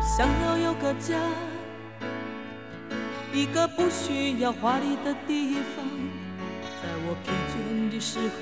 我想要有个家，一个不需要华丽的地方，在我疲倦的时候，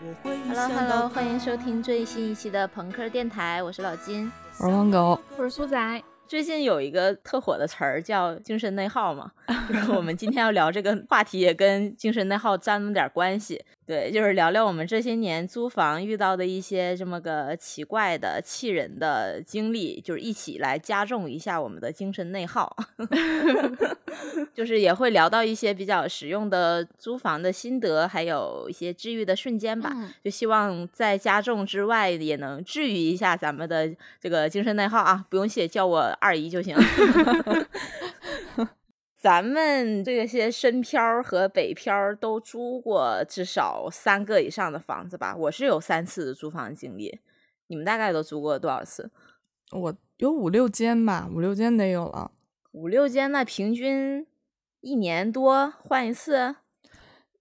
我会 Hello Hello，欢迎收听最新一期的朋克电台，我是老金。我是汪狗，我是苏仔，最近有一个特火的词儿叫精神内耗嘛，就是我们今天要聊这个话题也跟精神内耗沾了点关系。对，就是聊聊我们这些年租房遇到的一些这么个奇怪的、气人的经历，就是一起来加重一下我们的精神内耗。就是也会聊到一些比较实用的租房的心得，还有一些治愈的瞬间吧。嗯就希望在加重之外，也能治愈一下咱们的这个精神内耗啊！不用谢，叫我二姨就行。咱们这些深漂和北漂都租过至少三个以上的房子吧？我是有三次的租房经历，你们大概都租过多少次？我有五六间吧，五六间得有了。五六间，那平均一年多换一次？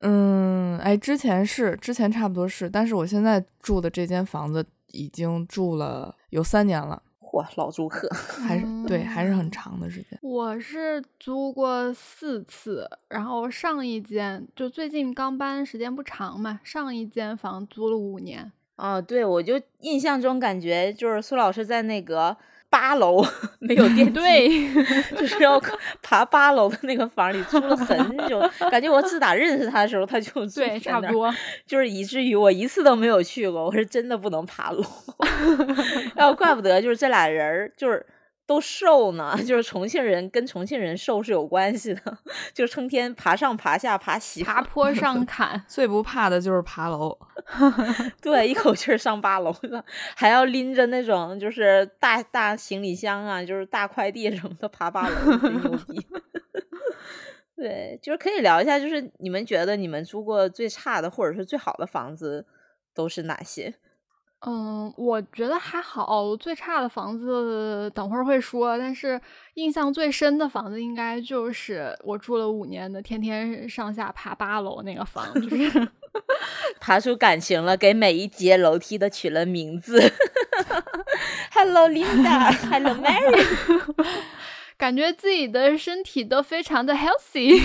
嗯，哎，之前是之前差不多是，但是我现在住的这间房子已经住了有三年了，嚯，老租客！还是对，还是很长的时间。我是租过四次，然后上一间就最近刚搬，时间不长嘛，上一间房租了五年。哦，对，我就印象中感觉就是苏老师在那个八楼 没有电梯，对，就是要爬八楼的那个房里住了很久，感觉我自打认识他的时候他就住对，差不多。就是以至于我一次都没有去过，我是真的不能爬楼 然后怪不得就是这俩人儿就是。都瘦呢，就是重庆人跟重庆人瘦是有关系的，就是成天爬上爬下爬西爬坡 上坎，最不怕的就是爬楼，对，一口气儿上八楼了，还要拎着那种就是大大行李箱啊，就是大快递什么的爬八楼，真牛逼。对，就是可以聊一下，就是你们觉得你们租过最差的或者是最好的房子都是哪些？嗯，我觉得还好。最差的房子等会儿会说，但是印象最深的房子应该就是我住了五年的，天天上下爬八楼那个房，就是 爬出感情了，给每一节楼梯的取了名字。Hello Linda，Hello Mary。感觉自己的身体都非常的 healthy。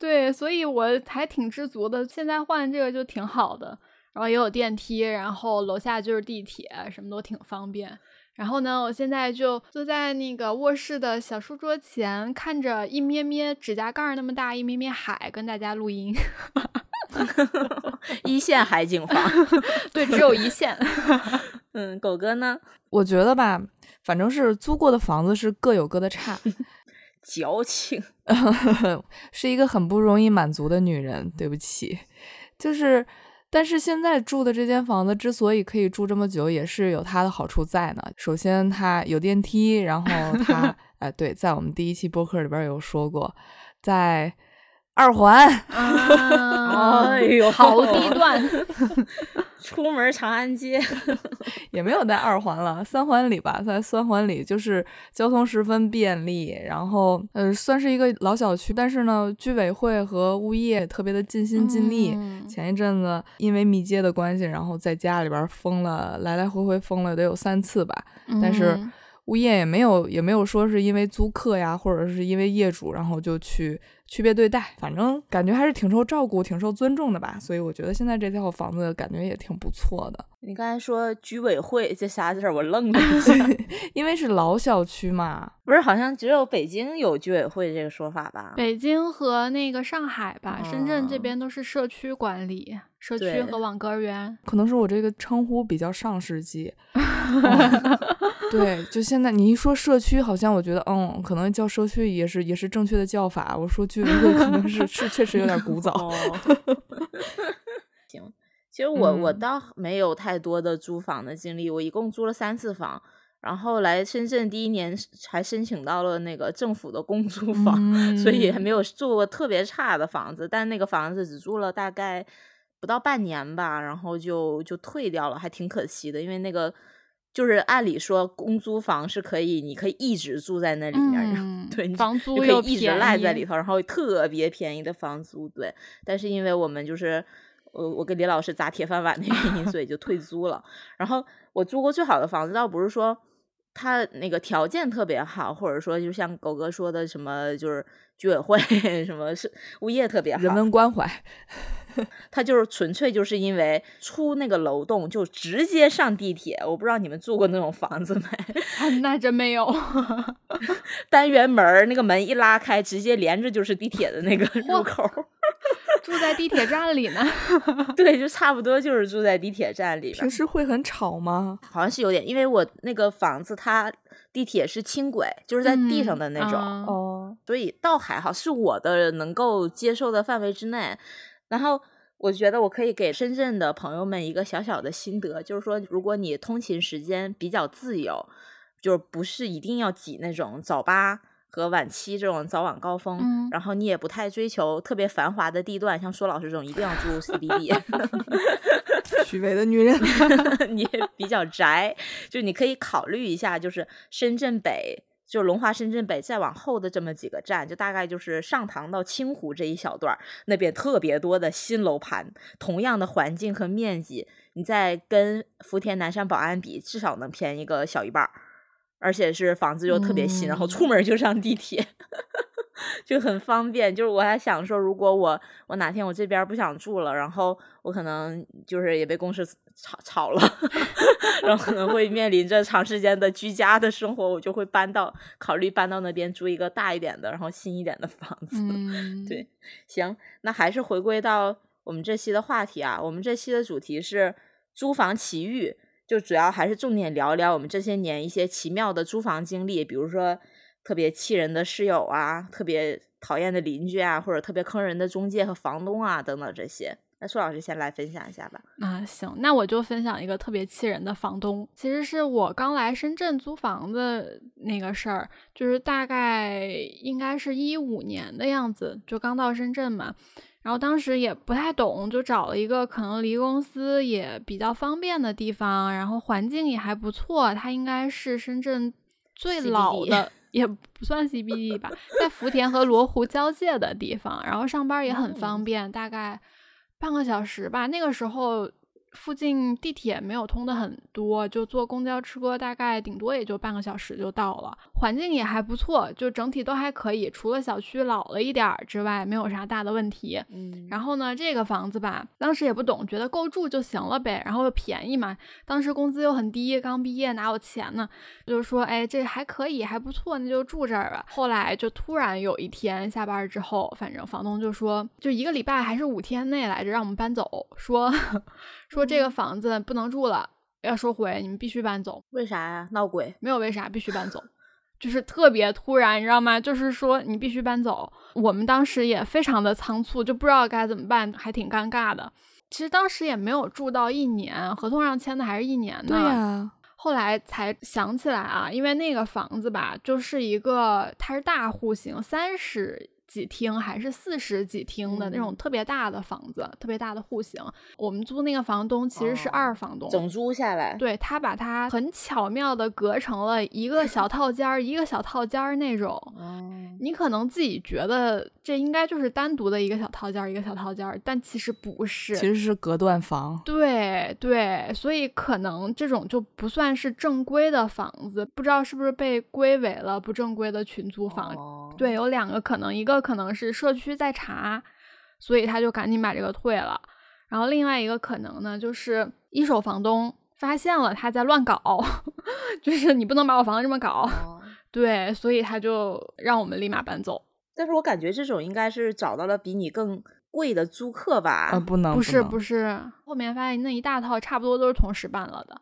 对，所以我还挺知足的。现在换这个就挺好的，然后也有电梯，然后楼下就是地铁，什么都挺方便。然后呢，我现在就坐在那个卧室的小书桌前，看着一咩咩指甲盖儿那么大一咩咩海，跟大家录音。一线海景房。对，只有一线。嗯，狗哥呢？我觉得吧，反正是租过的房子是各有各的差，矫情。是一个很不容易满足的女人。对不起，就是，但是现在住的这间房子之所以可以住这么久，也是有它的好处在呢。首先，它有电梯，然后它，哎，对，在我们第一期播客里边有说过，在二环。啊，哎呦好地段。出门长安街。也没有在二环了，三环里吧，在三环里就是交通十分便利，然后呃算是一个老小区，但是呢，居委会和物业特别的尽心尽力。嗯前一阵子因为密接的关系，然后在家里边封了，来来回回封了得有三次吧，但是嗯物业也没有也没有说是因为租客呀，或者是因为业主，然后就去区别对待，反正感觉还是挺受照顾、挺受尊重的吧。所以我觉得现在这套房子感觉也挺不错的，你刚才说居委会这仨字儿，我愣了一下。因为是老小区嘛。不是，好像只有北京有居委会这个说法吧？北京和那个上海吧，深圳这哦边都是社区管理，社区和网格儿园。可能是我这个称呼比较上世纪。嗯 对，就现在你一说社区，好像我觉得，嗯，可能叫社区也是也是正确的叫法。我说居可能是是确实有点古早。哦，行，其实我、我嗯倒没有太多的租房的经历，我一共租了三次房。然后来深圳第一年是还申请到了那个政府的公租房，所以还没有住过特别差的房子。但那个房子只住了大概不到半年吧，然后就就退掉了，还挺可惜的。因为那个就是按理说公租房是可以，你可以一直住在那里面，然后嗯对，你房租可以一直赖在里头，然后特别便宜的房租，对。但是因为我们就是我我跟李老师砸铁饭碗的原因，所以就退租了。然后我租过最好的房子，倒不是说它那个条件特别好，或者说就像狗哥说的什么，就是居委会 什么是物业特别好，人文关怀。他就是纯粹就是因为出那个楼栋就直接上地铁，我不知道你们住过那种房子没？那真没有，单元门那个门一拉开，直接连着就是地铁的那个 入口。住在地铁站里呢？对，就差不多就是住在地铁站里。平时会很吵吗？好像是有点，因为我那个房子它地铁是轻轨，就是在地上的那种哦，所以倒还好，是我的能够接受的范围之内。然后我觉得我可以给深圳的朋友们一个小小的心得，就是说，如果你通勤时间比较自由，就是不是一定要挤那种早八和晚期这种早晚高峰，然后你也不太追求特别繁华的地段，像说老师这种一定要住 CBD，虚伪的女人，你也比较宅，就你可以考虑一下，就是深圳北。就龙华深圳北再往后的这么几个站，就大概就是上塘到清湖这一小段那边特别多的新楼盘，同样的环境和面积，你再跟福田南山宝安比，至少能便宜个小一半而且是房子又特别新，然后出门就上地铁。就很方便，就是我还想说，如果我我哪天我这边不想住了，然后我可能就是也被公司炒炒了，然后可能会面临着长时间的居家的生活，我就会搬到考虑搬到那边租一个大一点的，然后新一点的房子。对，行，那还是回归到我们这期的话题啊，我们这期的主题是租房奇遇，就主要还是重点聊聊我们这些年一些奇妙的租房经历，比如说。特别气人的室友啊，特别讨厌的邻居啊，或者特别坑人的中介和房东啊，等等这些。那苏老师先来分享一下吧。啊，行，那我就分享一个特别气人的房东。其实是我刚来深圳租房子那个事儿，就是大概应该是一五年的样子，就刚到深圳嘛。然后当时也不太懂，就找了一个可能离公司也比较方便的地方，然后环境也还不错。它应该是深圳最老的。也不算 CBD 吧，在福田和罗湖交界的地方，然后上班也很方便，大概半个小时吧。那个时候。附近地铁没有通的很多，就坐公交车大概顶多也就半个小时就到了。环境也还不错，就整体都还可以，除了小区老了一点儿之外，没有啥大的问题。嗯，然后呢，这个房子吧，当时也不懂，觉得够住就行了呗，然后又便宜嘛，当时工资又很低，刚毕业哪有钱呢？就是说，哎，这还可以，还不错，那就住这儿吧。后来就突然有一天下班之后，反正房东就说，就一个礼拜还是五天内来着，让我们搬走，说。说这个房子不能住了，要收回，你们必须搬走。为啥呀？闹鬼？没有为啥，必须搬走，就是特别突然，你知道吗？就是说你必须搬走。我们当时也非常的仓促，就不知道该怎么办，还挺尴尬的。其实当时也没有住到一年，合同上签的还是一年呢。对呀。后来才想起来啊，因为那个房子吧，就是一个它是大户型，三室。几厅还是四十几厅的那种特别大的房子，特别大的户型。我们租那个房东其实是二房东，整租下来，对他把它很巧妙的隔成了一个小套间儿，一个小套间儿那种。你可能自己觉得这应该就是单独的一个小套间儿，一个小套间儿，但其实不是，其实是隔断房。对对，所以可能这种就不算是正规的房子，不知道是不是被归为了不正规的群租房。对，有两个可能，一个。可能是社区在查，所以他就赶紧把这个退了。然后另外一个可能呢，就是一手房东发现了他在乱搞，就是你不能把我房子这么搞，对，所以他就让我们立马搬走。但是我感觉这种应该是找到了比你更贵的租客吧？啊，不能，不是，不是。后面发现那一大套差不多都是同时办了的，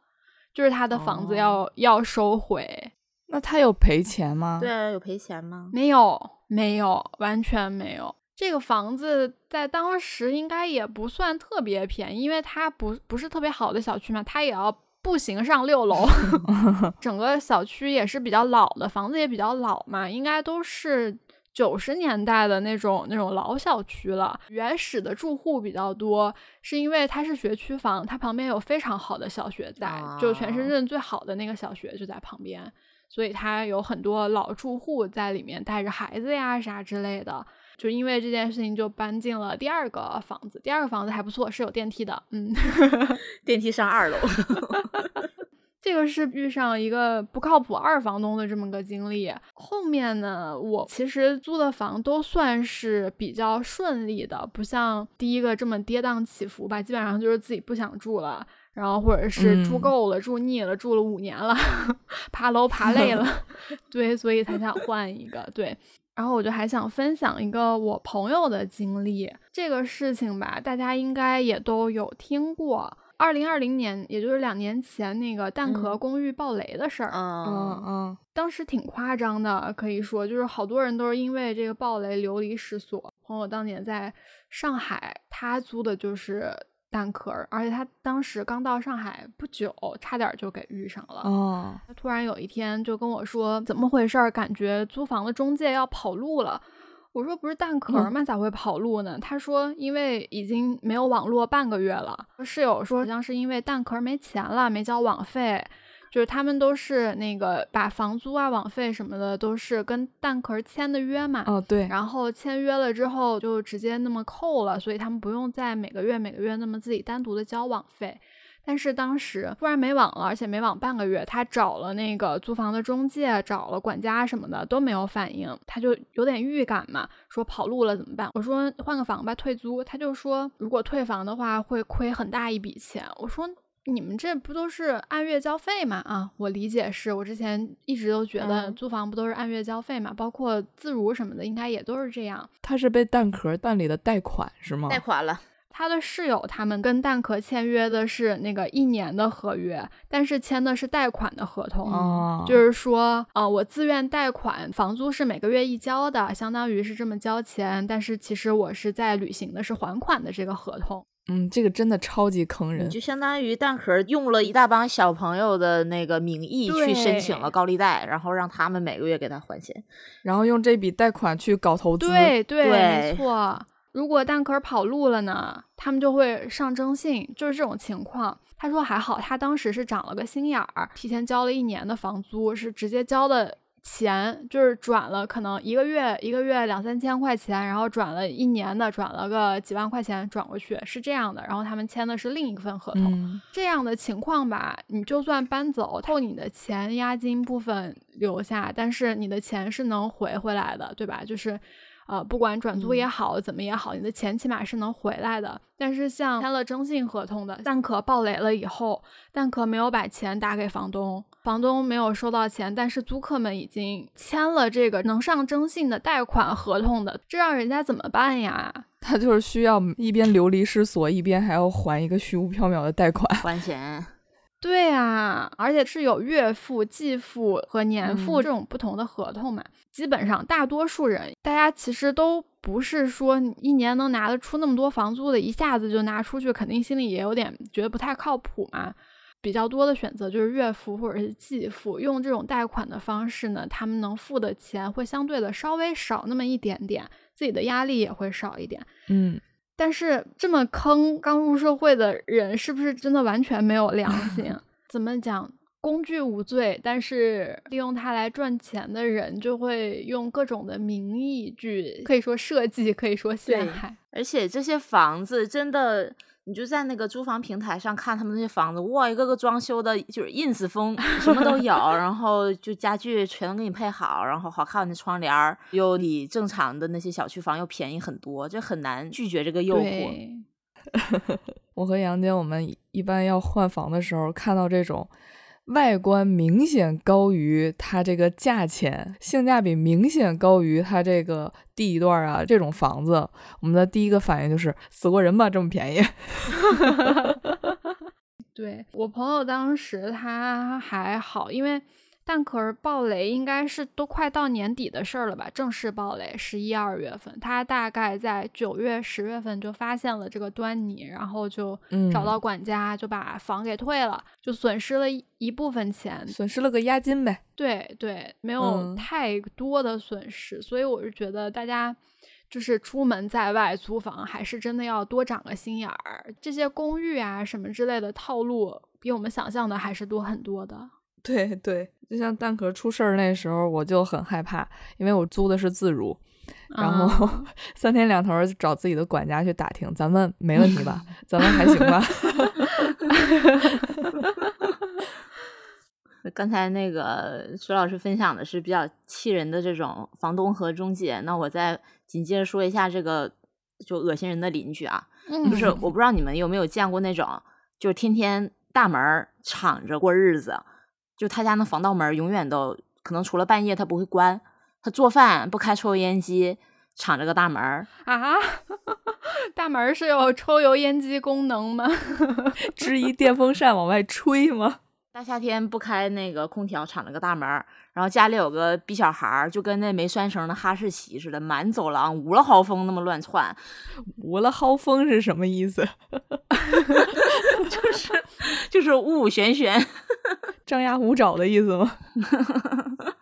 就是他的房子要要收回。那他有赔钱吗？对啊，有赔钱吗？没有。没有，完全没有。这个房子在当时应该也不算特别便宜，因为它不不是特别好的小区嘛，它也要步行上六楼。整个小区也是比较老的，房子也比较老嘛，应该都是九十年代的那种那种老小区了。原始的住户比较多，是因为它是学区房，它旁边有非常好的小学在，就全深圳最好的那个小学就在旁边。所以他有很多老住户在里面带着孩子呀啥之类的。就因为这件事情，就搬进了第二个房子。第二个房子还不错，是有电梯的。嗯，电梯上二楼。这个是遇上一个不靠谱二房东的这么个经历。后面呢，我其实租的房都算是比较顺利的，不像第一个这么跌宕起伏吧。基本上就是自己不想住了，然后或者是住够了、住腻了，住了五年了，爬楼爬累了，对，所以才想换一个。对，然后我就还想分享一个我朋友的经历。这个事情吧，大家应该也都有听过。二零二零年，也就是两年前那个蛋壳公寓爆雷的事儿，嗯嗯，当时挺夸张的，可以说就是好多人都是因为这个爆雷流离失所。朋友当年在上海，他租的就是蛋壳，而且他当时刚到上海不久，差点就给遇上了。哦，他突然有一天就跟我说，怎么回事儿？感觉租房的中介要跑路了。我说不是蛋壳吗？咋会跑路呢？他说因为已经没有网络半个月了。室友说好像是因为蛋壳没钱了，没交网费。就是他们都是那个把房租啊、网费什么的都是跟蛋壳签的约嘛。哦，对。然后签约了之后就直接那么扣了，所以他们不用再每个月每个月那么自己单独的交网费。但是当时突然没网了，而且没网半个月，他找了那个租房的中介，找了管家什么的都没有反应，他就有点预感嘛，说跑路了怎么办？我说换个房吧，退租。他就说如果退房的话会亏很大一笔钱。我说你们这不都是按月交费吗？啊，我理解是我之前一直都觉得租房不都是按月交费嘛，包括自如什么的应该也都是这样。他是被蛋壳办理的贷款是吗？贷款了。他的室友他们跟蛋壳签约的是那个一年的合约，但是签的是贷款的合同，就是说，呃，我自愿贷款，房租是每个月一交的，相当于是这么交钱，但是其实我是在履行的是还款的这个合同。嗯，这个真的超级坑人，就相当于蛋壳用了一大帮小朋友的那个名义去申请了高利贷，然后让他们每个月给他还钱，然后用这笔贷款去搞投资。对对，没错。如果蛋壳跑路了呢，他们就会上征信，就是这种情况。他说还好，他当时是长了个心眼儿，提前交了一年的房租，是直接交的钱，就是转了可能一个月一个月两三千块钱，然后转了一年的，转了个几万块钱转过去，是这样的。然后他们签的是另一份合同，这样的情况吧，你就算搬走，扣你的钱押金部分留下，但是你的钱是能回回来的，对吧？就是。呃，不管转租也好，怎么也好，你的钱起码是能回来的。但是像签了征信合同的蛋壳爆雷了以后，蛋壳没有把钱打给房东，房东没有收到钱，但是租客们已经签了这个能上征信的贷款合同的，这让人家怎么办呀？他就是需要一边流离失所，一边还要还一个虚无缥缈的贷款，还钱。对啊，而且是有月付、季付和年付这种不同的合同嘛。基本上大多数人，大家其实都不是说一年能拿得出那么多房租的，一下子就拿出去，肯定心里也有点觉得不太靠谱嘛。比较多的选择就是月付或者是季付，用这种贷款的方式呢，他们能付的钱会相对的稍微少那么一点点，自己的压力也会少一点。嗯。但是这么坑刚入社会的人，是不是真的完全没有良 心？怎么讲？工具无罪，但是利用它来赚钱的人，就会用各种的名义去，可以说设计，可以说陷害。而且这些房子真的。你就在那个租房平台上看他们那些房子，哇，一个个装修的，就是 ins 风，什么都有，然后就家具全都给你配好，然后好看的窗帘儿又比正常的那些小区房又便宜很多，就很难拒绝这个诱惑。我和杨姐，我们一般要换房的时候，看到这种。外观明显高于它这个价钱，性价比明显高于它这个地段啊，这种房子，我们的第一个反应就是死过人吧，这么便宜。对我朋友当时他还好，因为。蛋壳爆雷应该是都快到年底的事儿了吧？正式爆雷十一二月份，他大概在九月十月份就发现了这个端倪，然后就找到管家，就把房给退了，就损失了一部分钱，损失了个押金呗。对对，没有太多的损失，所以我是觉得大家就是出门在外租房，还是真的要多长个心眼儿。这些公寓啊什么之类的套路，比我们想象的还是多很多的。对 对，就像蛋壳出事儿那时候，我就很害怕，因为我租的是自如，然后、啊 三天两头儿找自己的管家去打听，咱们没问题吧？咱们还行吧？刚才那个徐老师分享的是比较气人的这种房东和中介，那我再紧接着说一下这个就恶心人的邻居啊，嗯就是我不知道你们有没有见过那种，就是天天大门敞着过日子，就他家那防盗门永远都可能除了半夜他不会关，他做饭不开抽油烟机，敞着个大门儿，啊，大门儿是有抽油烟机功能吗？支一电风扇往外吹吗？大夏天不开那个空调，敞着个大门儿，然后家里有个逼小孩儿，就跟那没拴绳的哈士奇似的，满走廊无了嚎风那么乱窜，无了嚎风是什么意思？就是就是呜呜旋旋。张牙舞爪的意思吗？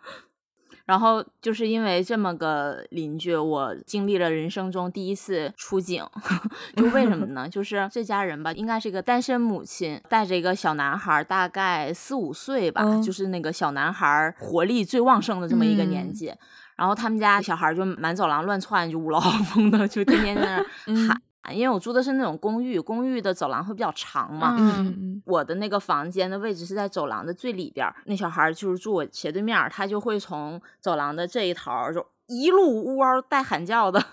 然后就是因为这么个邻居，我经历了人生中第一次出警。就为什么呢？就是这家人吧，应该是一个单身母亲，带着一个小男孩，大概四五岁吧，嗯就是那个小男孩活力最旺盛的这么一个年嗯纪。然后他们家小孩就满走廊乱窜，就五了嚎风的，就天天在那喊。因为我住的是那种公寓，公寓的走廊会比较长嘛，我的那个房间的位置是在走廊的最里边儿，那小孩儿就是住我斜对面儿，他就会从走廊的这一头儿就一路呜嗷带喊叫的，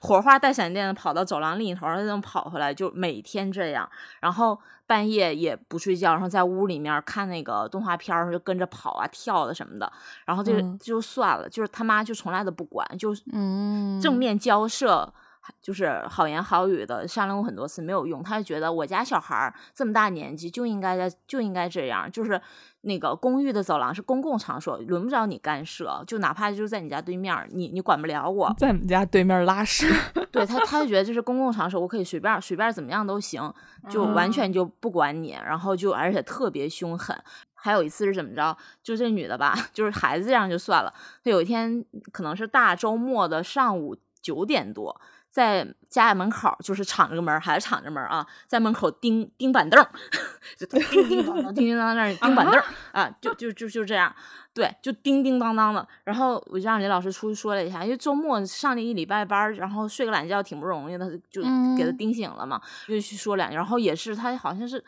火花带闪电的跑到走廊另一头儿，再这么跑回来，就每天这样。然后半夜也不睡觉，然后在屋里面看那个动画片儿，就跟着跑啊跳的什么的。然后就嗯就算了，就是他妈就从来都不管，就嗯正面交涉，就是好言好语的商量过很多次没有用，他就觉得我家小孩儿这么大年纪就应该在就应该这样，就是那个公寓的走廊是公共场所，轮不着你干涉，就哪怕就是在你家对面，你你管不了我，在我们家对面拉屎。对他他就觉得这是公共场所，我可以随便随便怎么样都行，就完全就不管你，然后就而且特别凶狠。还有一次是怎么着？就这女的吧，就是孩子这样就算了。她有一天可能是大周末的上午九点多，在家门口儿就是敞着个门儿，还是敞着门儿啊，在门口钉钉板凳，就叮叮当当、叮叮当当那儿钉板凳啊，就就就就这样，对，就叮叮当当的。然后我就让李老师出去说了一下，因为周末上了一礼拜班，然后睡个懒觉挺不容易的，就给他嗯叮醒了嘛，就去说两句。然后也是他好像是。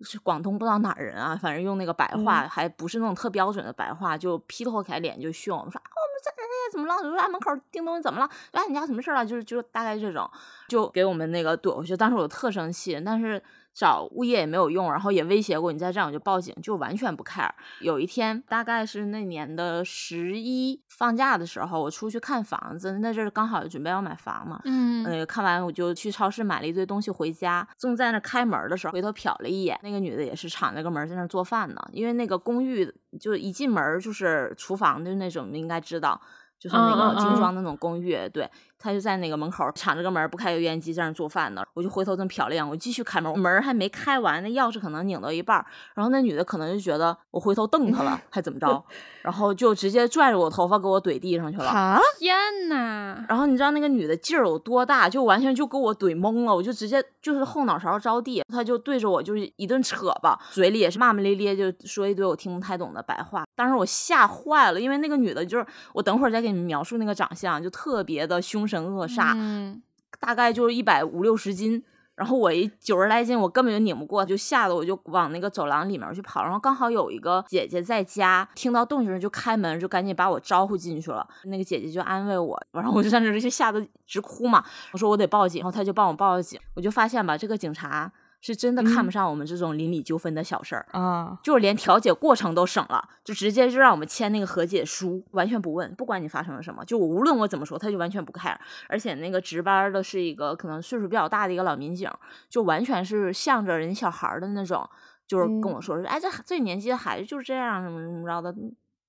是广东不知道哪儿人啊，反正用那个白话，还不是那种特标准的白话，就劈头盖脸就训我们说啊，我们在哎怎么了？就在门口叮咚怎么了？哎，你家什么事儿了？就是就大概这种，就给我们那个怼回去。当时我特生气，但是找物业也没有用，然后也威胁过你再这样我就报警，就完全不 care。有一天大概是那年的十一放假的时候，我出去看房子，那阵儿刚好准备要买房嘛，嗯呃，看完我就去超市买了一堆东西回家，正在那开门的时候，回头瞟了一眼，那个女的也是敞着个门在那做饭呢。因为那个公寓就一进门就是厨房的那种，你应该知道，就是那个精嗯装的那种公寓。对，她就在那个门口敞着个门，不开油烟机在那做饭呢。我就回头这么瞟了一眼，我继续开门，门还没开完，那钥匙可能拧到一半儿，然后那女的可能就觉得我回头瞪她了，还怎么着，然后就直接拽着我头发给我怼地上去了。啊，天呐，然后你知道那个女的劲儿有多大，就完全就给我怼懵了，我就直接就是后脑勺着地，她就对着我就是一顿扯吧，嘴里也是骂骂咧咧，就说一堆我听不太懂的白话。当时我吓坏了，因为那个女的就是我等会儿再给你们描述那个长相，就特别的凶神恶煞，嗯大概就是一百五六十斤。然后我一九十来斤，我根本就拧不过，就吓得我就往那个走廊里面去跑。然后刚好有一个姐姐在家，听到动静就开门，就赶紧把我招呼进去了。那个姐姐就安慰我，然后我就在那儿就吓得直哭嘛。我说我得报警，然后她就帮我报了警。我就发现吧，这个警察是真的看不上我们这种邻里纠纷的小事儿。啊，就是连调解过程都省了，就直接就让我们签那个和解书，完全不问，不管你发生了什么，就我无论我怎么说，他就完全不 care。而且那个值班的是一个可能岁数比较大的一个老民警，就完全是向着人小孩的那种，就是跟我说说，哎，这这年纪的孩子就是这样，怎么怎么着的。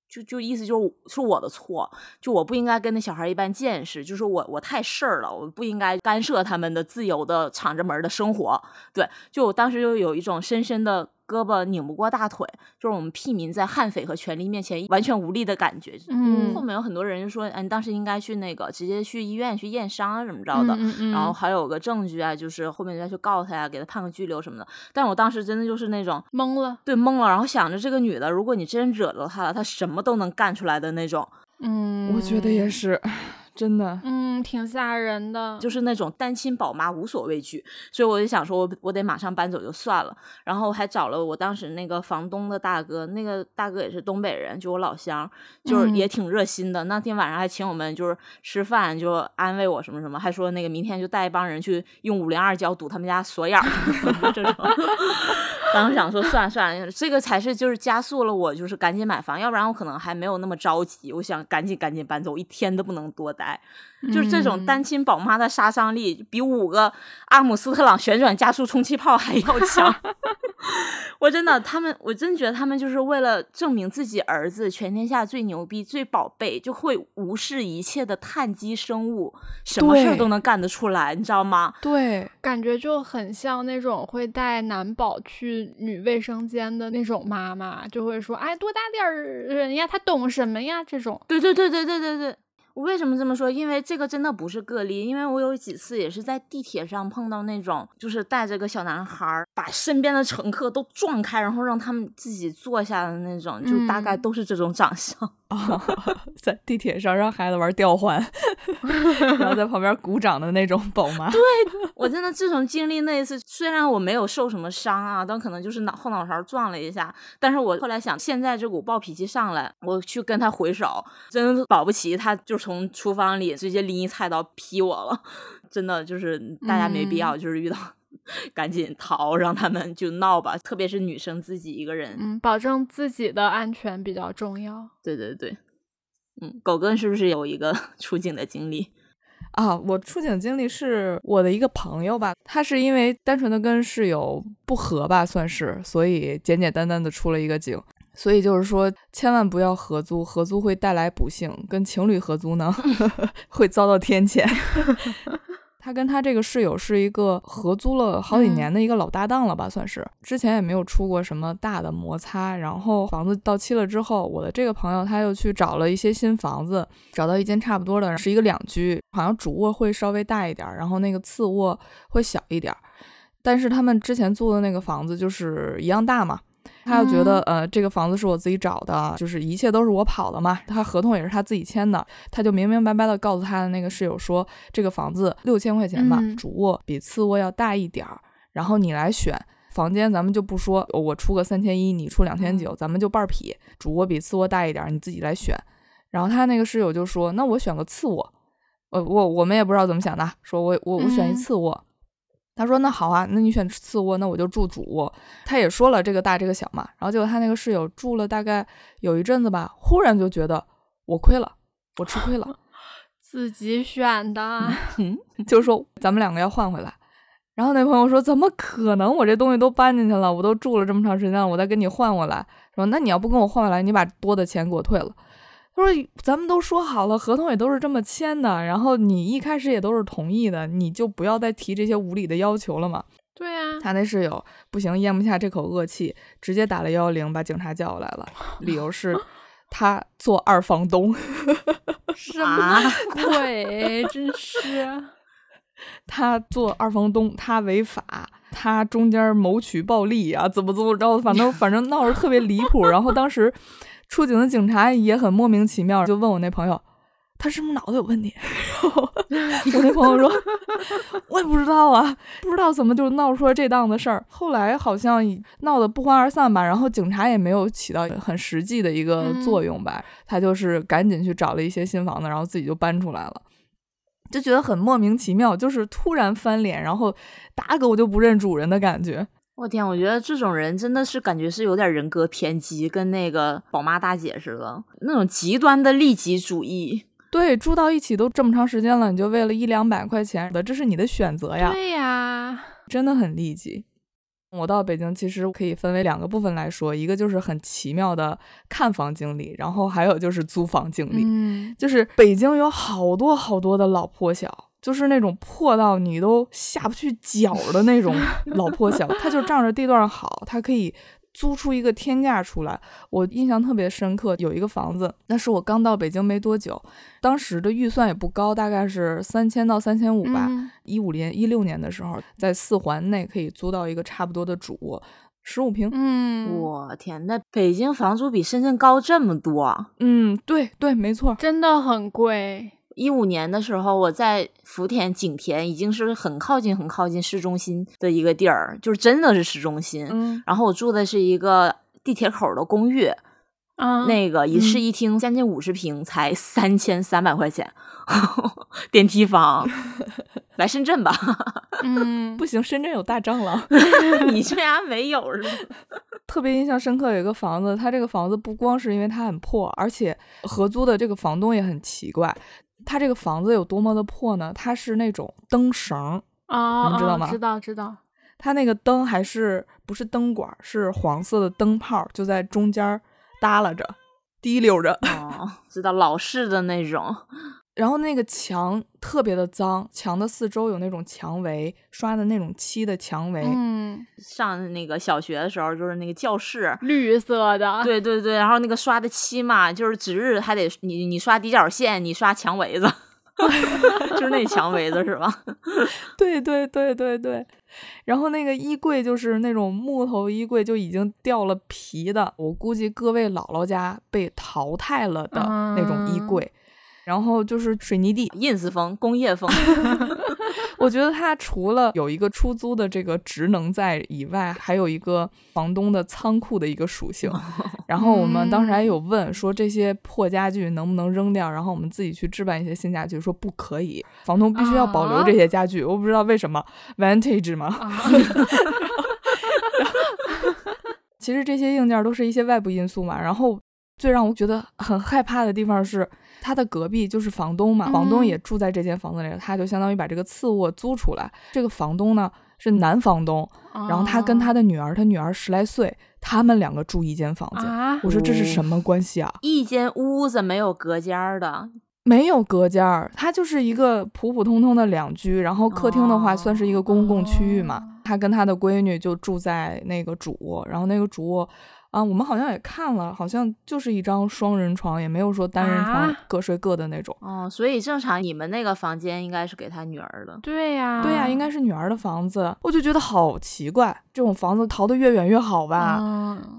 就就意思就是是我的错，就我不应该跟那小孩一般见识，就是我我太事儿了，我不应该干涉他们的自由的敞着门的生活。对，就我当时就有一种深深的胳膊拧不过大腿，就是我们屁民在悍匪和权力面前完全无力的感觉。嗯后面有很多人就说，哎，你当时应该去那个直接去医院去验伤啊，怎么着的。嗯嗯然后还有个证据啊，就是后面再去告他呀、给他判个拘留什么的。但我当时真的就是那种懵了，对懵了，然后想着这个女的，如果你真惹着她了，她什么都能干出来的那种，嗯，我觉得也，是，真的。嗯，挺吓人的，就是那种单亲宝妈无所畏惧。所以我就想说我，我得马上搬走就算了。然后还找了我当时那个房东的大哥，那个大哥也是东北人，就我老乡，就是嗯也挺热心的。那天晚上还请我们就是吃饭，就安慰我什么什么，还说那个明天就带一帮人去用五零二胶堵他们家锁眼儿 这种。当时想说算了算了，这个才是就是加速了我就是赶紧买房，要不然我可能还没有那么着急。我想赶紧赶紧搬走，一天都不能多待。就是这种嗯单亲宝妈的杀伤力，比五个阿姆斯特朗旋转加速充气炮还要强。我真的，他们，我真觉得他们就是为了证明自己儿子全天下最牛逼、最宝贝，就会无视一切的碳基生物，什么事儿都能干得出来，你知道吗？对，感觉就很像那种会带男宝去女卫生间的那种妈妈，就会说：“哎，多大点儿人呀，他懂什么呀？”这种，对对对对对对对。我为什么这么说？因为这个真的不是个例，因为我有几次也是在地铁上碰到那种，就是带着个小男孩儿，把身边的乘客都撞开，然后让他们自己坐下的那种，就大概嗯都是这种长相。哦，在地铁上让孩子玩吊环，然后在旁边鼓掌的那种宝妈。对，我真的自从经历那一次，虽然我没有受什么伤啊，但可能就是脑后脑勺撞了一下，但是我后来想，现在这股暴脾气上来，我去跟他回手，真的保不齐他就从厨房里直接拎一菜刀劈我了。真的就是大家没必要，就是遇到 赶紧逃，让他们就闹吧，特别是女生自己一个人。嗯，保证自己的安全比较重要。对对对，嗯，狗哥是不是有一个 出警的经历？啊，我出警经历是我的一个朋友吧，他是因为单纯的跟室友不和吧，算是，所以简简单单的出了一个警。所以就是说，千万不要合租，合租会带来不幸。跟情侣合租呢，会遭到天谴。他跟他这个室友是一个合租了好几年的一个老搭档了吧，算是。之前也没有出过什么大的摩擦。然后房子到期了之后，我的这个朋友他又去找了一些新房子，找到一间差不多的，是一个两居，好像主卧会稍微大一点儿，然后那个次卧会小一点儿。但是他们之前租的那个房子就是一样大嘛，他就觉得、呃这个房子是我自己找的，就是一切都是我跑的嘛，他合同也是他自己签的，他就明明白白的告诉他的那个室友说，这个房子六千块钱吧，嗯主卧比次卧要大一点儿，然后你来选。房间咱们就不说，我出个三千一，你出两千九，咱们就半儿匹。主卧比次卧大一点儿，你自己来选。然后他那个室友就说：“那我选个次卧。”呃，我我们也不知道怎么想的，说我我我选一嗯次卧。他说：“那好啊，那你选次卧，那我就住主卧。”他也说了这个大这个小嘛。然后结果他那个室友住了大概有一阵子吧，忽然就觉得我亏了，我吃亏了，自己选的，就说咱们两个要换回来。然后那朋友说：“怎么可能？我这东西都搬进去了，我都住了这么长时间了，我再跟你换回来。”说：“那你要不跟我换回来，你把多的钱给我退了。”他说：“咱们都说好了，合同也都是这么签的，然后你一开始也都是同意的，你就不要再提这些无理的要求了嘛。”对啊，他那室友不行，咽不下这口恶气，直接打了幺幺零，把警察叫过来了，理由是他做二房东，什么啊鬼？真是，他做二房东，他违法，他中间谋取暴利啊，怎么怎么着，反正反正闹得特别离谱。然后当时出警的警察也很莫名其妙，就问我那朋友。他是不是脑子有问题？然后我那朋友说，我也不知道啊，不知道怎么就闹出了这档子事儿。后来好像闹得不欢而散吧，然后警察也没有起到很实际的一个作用吧，他就是赶紧去找了一些新房子，然后自己就搬出来了。就觉得很莫名其妙，就是突然翻脸，然后打狗就不认主人的感觉。我天，我觉得这种人真的是感觉是有点人格偏激，跟那个宝妈大姐似的，那种极端的利己主义。对，住到一起都这么长时间了，你就为了一两百块钱的，这是你的选择呀，对呀，真的很利己。我到北京其实可以分为两个部分来说，一个就是很奇妙的看房经历，然后还有就是租房经历。嗯，就是北京有好多好多的老破小，就是那种破到你都下不去脚的那种 老破小，它就仗着地段好，它可以租出一个天价出来。我印象特别深刻，有一个房子，那是我刚到北京没多久，当时的预算也不高，大概是三千到三千五吧。一五年、一六年的时候，在四环内可以租到一个差不多的主卧，十五平。嗯，我天，那北京房租比深圳高这么多？嗯，对对，没错，真的很贵。一五年的时候，我在福田景田，已经是很靠近、很靠近市中心的一个地儿，就是真的是市中心。嗯，然后我住的是一个地铁口的公寓，啊，那个一室一厅，将近五十平，才三千三百块钱，电梯房。来深圳吧，嗯，不行，深圳有大蟑螂，你这家没有是吗？特别印象深刻有一个房子，它这个房子不光是因为它很破，而且合租的这个房东也很奇怪。它这个房子有多么的破呢？它是那种灯绳啊，你们知道吗？知道知道。它那个灯还是不是灯管，是黄色的灯泡，就在中间耷拉着，滴溜着。哦，知道老式的那种。然后那个墙特别的脏，墙的四周有那种墙围，刷的那种漆的墙围。嗯，上那个小学的时候，就是那个教室绿色的。对对对，然后那个刷的漆嘛，就是值日还得你你刷底角线，你刷墙围子，就是那墙围子是吧？对对对对对。然后那个衣柜就是那种木头衣柜，就已经掉了皮的，我估计各位姥姥家被淘汰了的那种衣柜。然后就是水泥地，ins 风，工业风。我觉得它除了有一个出租的这个职能在以外，还有一个房东的仓库的一个属性。然后我们当时还有问说这些破家具能不能扔掉，然后我们自己去置办一些新家具，说不可以，房东必须要保留这些家具。我不知道为什么，vintage 吗？其实这些硬件都是一些外部因素嘛。然后最让我觉得很害怕的地方是。他的隔壁就是房东嘛，房东也住在这间房子里，他就相当于把这个次卧租出来。这个房东呢是男房东，然后他跟他的女儿，他女儿十来岁，他们两个住一间房间。我说这是什么关系啊？一间屋子没有隔间儿的，没有隔间儿，它就是一个普普通通的两居，然后客厅的话算是一个公共区域嘛。他跟他的闺女就住在那个主卧，然后那个主卧。啊，我们好像也看了，好像就是一张双人床，也没有说单人床各睡各的那种。哦，所以正常你们那个房间应该是给他女儿的。对呀，对呀，应该是女儿的房子。我就觉得好奇怪，这种房子逃得越远越好吧？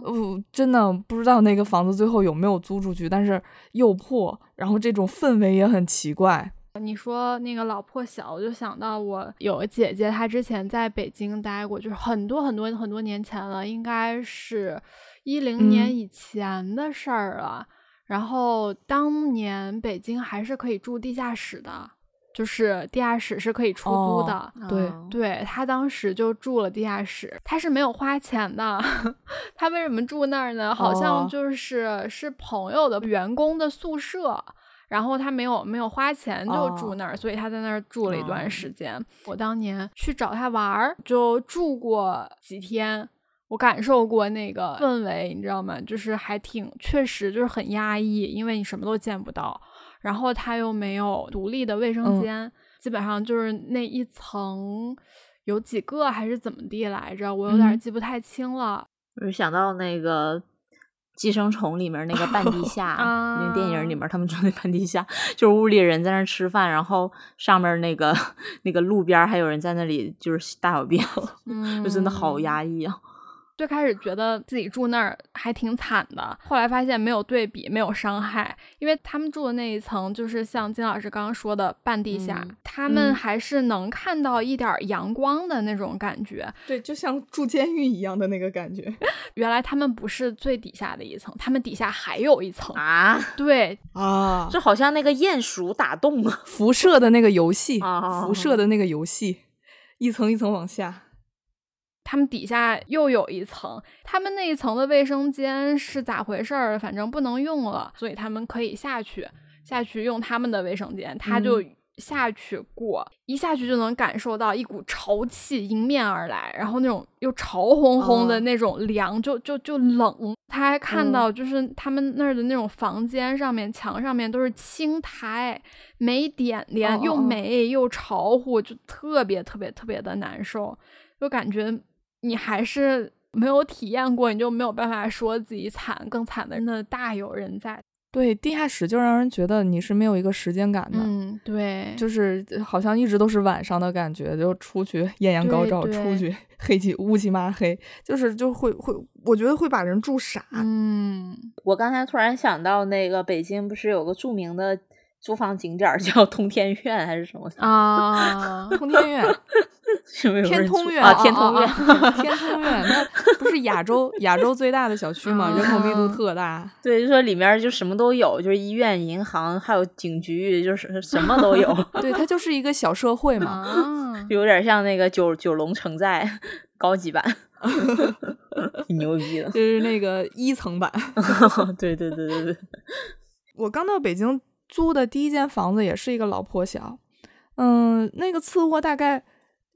嗯，真的不知道那个房子最后有没有租出去，但是又破，然后这种氛围也很奇怪。你说那个老破小，我就想到我有个姐姐，她之前在北京待过，就是很多很多很多年前了，应该是。一零年以前的事儿了，然后当年北京还是可以住地下室的，就是地下室是可以出租的。对，对他当时就住了地下室，他是没有花钱的。他为什么住那儿呢？好像就是是朋友的员工的宿舍，然后他没有没有花钱就住那儿，所以他在那儿住了一段时间。我当年去找他玩儿，就住过几天。我感受过那个氛围，你知道吗？就是还挺，确实就是很压抑，因为你什么都见不到，然后它又没有独立的卫生间，基本上就是那一层有几个还是怎么地来着？我有点记不太清了。我就想到那个《寄生虫》里面那个半地下，那个电影里面他们住那半地下，就是屋里人在那吃饭，然后上面那个 那个路边还有人在那里就是大小便，就真的好压抑啊。最开始觉得自己住那儿还挺惨的，后来发现没有对比，没有伤害，因为他们住的那一层就是像金老师刚刚说的半地下，他们还是能看到一点阳光的那种感觉。对，就像住监狱一样的那个感觉。原来他们不是最底下的一层，他们底下还有一层啊！对啊，就好像那个鼹鼠打洞辐射的那个游戏，辐射的那个游戏，一层一层往下。他们底下又有一层，他们那一层的卫生间是咋回事儿？反正不能用了，所以他们可以下去，下去用他们的卫生间。他就下去过，一下去就能感受到一股潮气迎面而来，然后那种又潮烘烘的那种凉，就就就冷。他还看到，就是他们那儿的那种房间上面墙上面都是青苔，没点点，又霉又潮乎，就特别特别特别的难受，就感觉。你还是没有体验过，你就没有办法说自己惨，更惨的真的大有人在。对，地下室就让人觉得你是没有一个时间感的，嗯，对，就是好像一直都是晚上的感觉，就出去艳阳高照，出去黑漆乌漆嘛黑，就是就会会，我觉得会把人住傻。嗯，我刚才突然想到，那个北京不是有个著名的租房景点叫 通天苑还是什么？啊，通天苑、天通苑啊？天通啊苑，啊天通苑，那不是亚洲亚洲最大的小区吗？人口密度嗯特大。对，就说里面就什么都有，就是医院、银行，还有警局，就是什么都有，对，它就是一个小社会嘛。啊，有点像那个九九龙城寨高级版，挺牛逼的。就是那个一层版。对对对对对，我刚到北京租的第一间房子也是一个老破小，嗯，那个次卧大概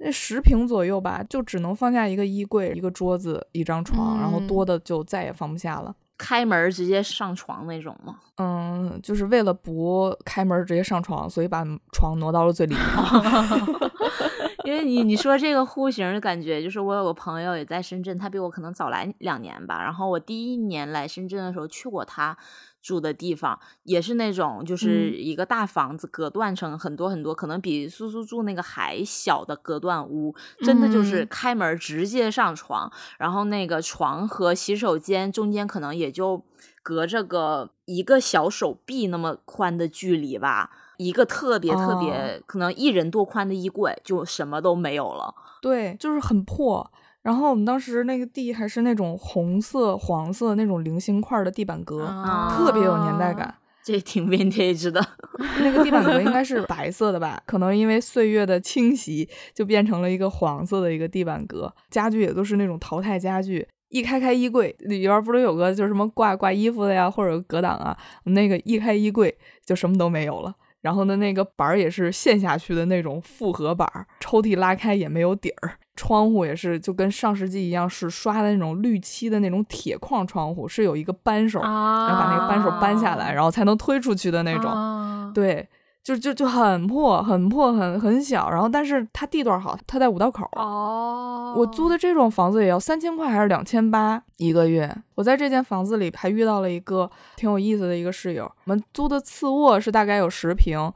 那十平左右吧，就只能放下一个衣柜、一个桌子、一张床，然后嗯多的就再也放不下了。开门直接上床那种吗？嗯，就是为了不开门直接上床，所以把床挪到了最里面。因为你你说这个户型的，感觉就是我有个朋友也在深圳，他比我可能早来两年吧。然后我第一年来深圳的时候去过他住的地方，也是那种就是嗯一个大房子，隔断成很多很多，可能比苏苏住那个还小的隔断屋，真的就是嗯开门直接上床，然后那个床和洗手间中间可能也就隔着个一个小手臂那么宽的距离吧。一个特别特别、哦可能一人多宽的衣柜，就什么都没有了。对，就是很破。然后我们当时那个地还是那种红色、黄色那种零星块儿的地板革，啊特别有年代感。这挺 vintage 的，那个地板革应该是白色的吧？可能因为岁月的侵袭，就变成了一个黄色的一个地板革。家具也都是那种淘汰家具。一开开衣柜里边儿不是有个就是什么挂挂衣服的呀，或者隔挡啊，那个一开衣柜就什么都没有了。然后呢，那个板儿也是陷下去的那种复合板儿，抽屉拉开也没有底儿，窗户也是就跟上世纪一样，是刷的那种绿漆的那种铁框窗户，是有一个扳手，啊，然后把那个扳手扳下来，然后才能推出去的那种。啊对，就就就很破，很破，很很小。然后，但是它地段好，它在五道口。哦，我租的这种房子也要三千块还是两千八一个月？我在这间房子里还遇到了一个挺有意思的一个室友。我们租的次卧是大概有十平，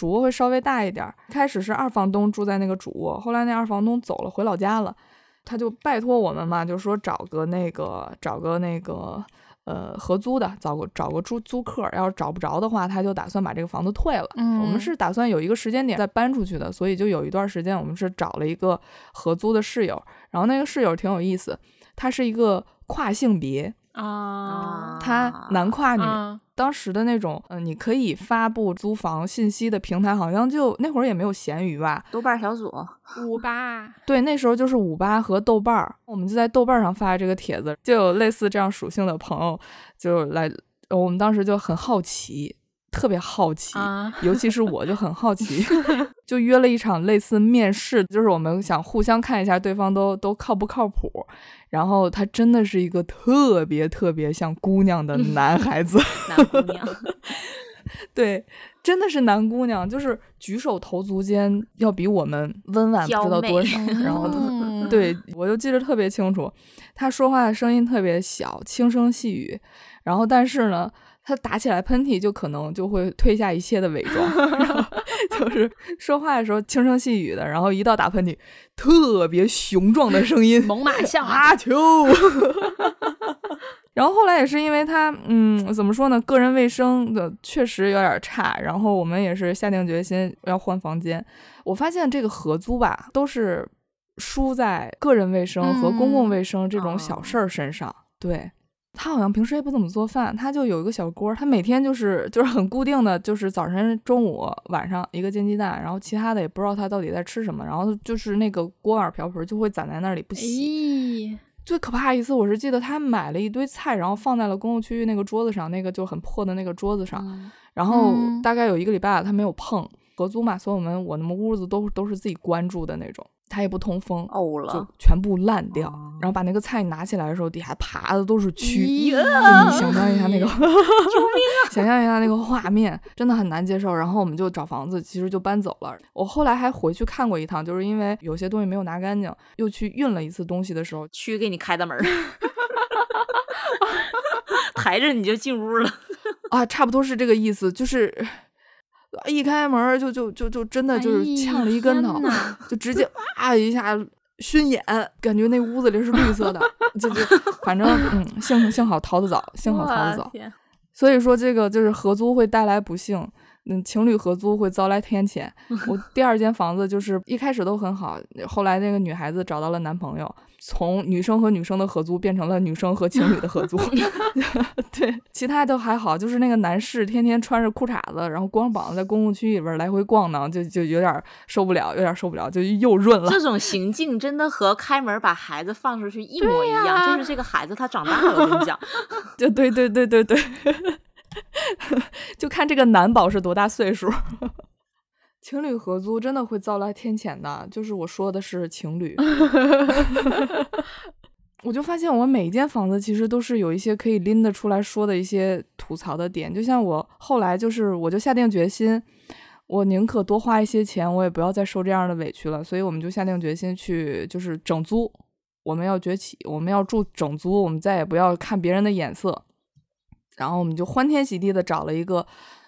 主卧会稍微大一点儿。开始是二房东住在那个主卧，后来那二房东走了，回老家了。他就拜托我们嘛，就说找个那个找个那个呃合租的，找个找个租租客。要是找不着的话，他就打算把这个房子退了。嗯，我们是打算有一个时间点再搬出去的，所以就有一段时间我们是找了一个合租的室友，然后那个室友挺有意思，他是一个跨性别，啊，他男跨女。啊当时的那种，嗯、你可以发布租房信息的平台，好像就那会儿也没有闲鱼吧？豆瓣小组，五八，对，那时候就是五八和豆瓣儿，我们就在豆瓣上发这个帖子，就有类似这样属性的朋友就来，呃我们当时就很好奇，特别好奇，啊。尤其是我就很好奇，就约了一场类似面试，就是我们想互相看一下对方都都靠不靠谱。然后他真的是一个特别特别像姑娘的男孩子，男姑娘，对，真的是男姑娘，就是举手投足间要比我们温婉不知道多少，然后他嗯对我就记得特别清楚，他说话的声音特别小，轻声细语，然后但是呢，他打起来喷嚏就可能就会褪下一切的伪装，然后就是说话的时候轻声细语的，然后一到打喷嚏，特别雄壮的声音，猛犸象阿秋。然后后来也是因为他，嗯，怎么说呢，个人卫生的确实有点差，然后我们也是下定决心要换房间。我发现这个合租吧，都是输在个人卫生和公共卫生这种小事儿身上。对他好像平时也不怎么做饭，他就有一个小锅，他每天就是就是很固定的，就是早晨、中午、晚上一个煎鸡蛋，然后其他的也不知道他到底在吃什么，然后就是那个锅碗瓢盆就会攒在那里不洗。咦，最可怕一次，我是记得他买了一堆菜，然后放在了公共区域那个桌子上，那个就很破的那个桌子上，嗯然后嗯大概有一个礼拜他没有碰。合租嘛，所以我们我那么屋子都都是自己关住的那种。它也不通风，呕就，全部烂掉。哦然后把那个菜拿起来的时候，底下爬的都是蛆。就你想象一下那个，救命啊！想象一下那个画面，真的很难接受。然后我们就找房子，其实就搬走了。我后来还回去看过一趟，就是因为有些东西没有拿干净，又去运了一次东西的时候，蛆给你开的门儿，抬着你就进屋了。啊，差不多是这个意思，就是一开门就就就就真的就是哎呛了一跟头，就直接哇一下熏眼，感觉那屋子里是绿色的，就就 反正嗯，幸幸好逃得早，幸好逃得早。所以说这个就是合租会带来不幸，嗯，情侣合租会遭来天谴。我第二间房子就是一开始都很好，后来那个女孩子找到了男朋友，从女生和女生的合租变成了女生和情侣的合租。对，其他都还好，就是那个男士天天穿着裤衩子，然后光膀子在公共区域里边来回逛呢，就就有点受不了，有点受不了，就又润了。这种行径真的和开门把孩子放出去一模一样，呀就是这个孩子他长大了，我跟你讲，就对对对对对，就看这个男宝是多大岁数。情侣合租真的会遭来天谴的，就是我说的是情侣。我就发现我每一间房子其实都是有一些可以拎得出来说的一些吐槽的点，就像我后来就是我就下定决心，我宁可多花一些钱，我也不要再受这样的委屈了，所以我们就下定决心去就是整租，我们要崛起，我们要住整租，我们再也不要看别人的眼色，然后我们就欢天喜地的找了一个，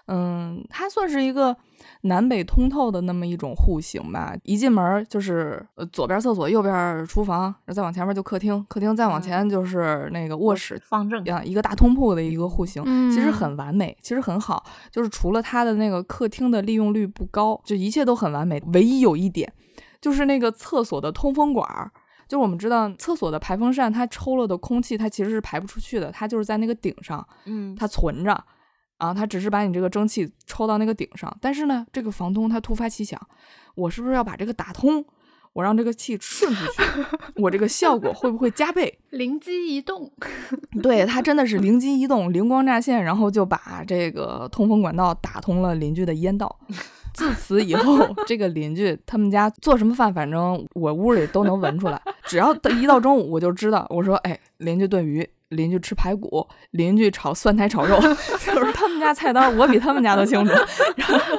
嗯，它算是一个南北通透的那么一种户型吧。一进门就是呃左边厕所，右边厨房，然后再往前面就客厅，客厅再往前就是那个卧室，方正样一个大通铺的一个户型，其实嗯很完美，其实很好。就是除了它的那个客厅的利用率不高，就一切都很完美。唯一有一点，就是那个厕所的通风管儿。就是我们知道，厕所的排风扇它抽了的空气，它其实是排不出去的，它就是在那个顶上，嗯，它存着，啊，它只是把你这个蒸汽抽到那个顶上。但是呢，这个房东他突发奇想，我是不是要把这个打通？我让这个气顺出去，我这个效果会不会加倍？灵机一动，对他真的是灵机一动，灵光乍现，然后就把这个通风管道打通了邻居的烟道。自此以后，这个邻居他们家做什么饭，反正我屋里都能闻出来。只要到一到中午，我就知道，我说，哎，邻居炖鱼，邻居吃排骨，邻居炒酸菜炒肉，就是他们家菜单，我比他们家都清楚。然后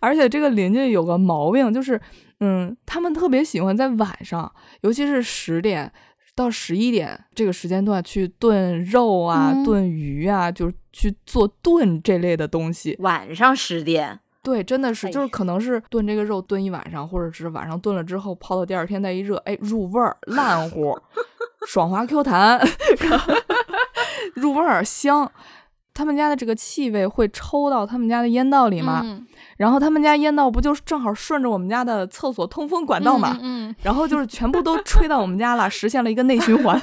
而且这个邻居有个毛病，就是，嗯，他们特别喜欢在晚上，尤其是十点到十一点这个时间段去炖肉啊、嗯炖鱼啊，就是去做炖这类的东西。晚上十点，对，真的是，哎就是可能是炖这个肉炖一晚上，或者是晚上炖了之后泡到第二天再一热，哎，入味儿，烂乎，爽滑 Q 弹，入味儿香。他们家的这个气味会抽到他们家的烟道里嘛，嗯然后他们家烟道不就是正好顺着我们家的厕所通风管道嘛，嗯，然后就是全部都吹到我们家了，实现了一个内循环，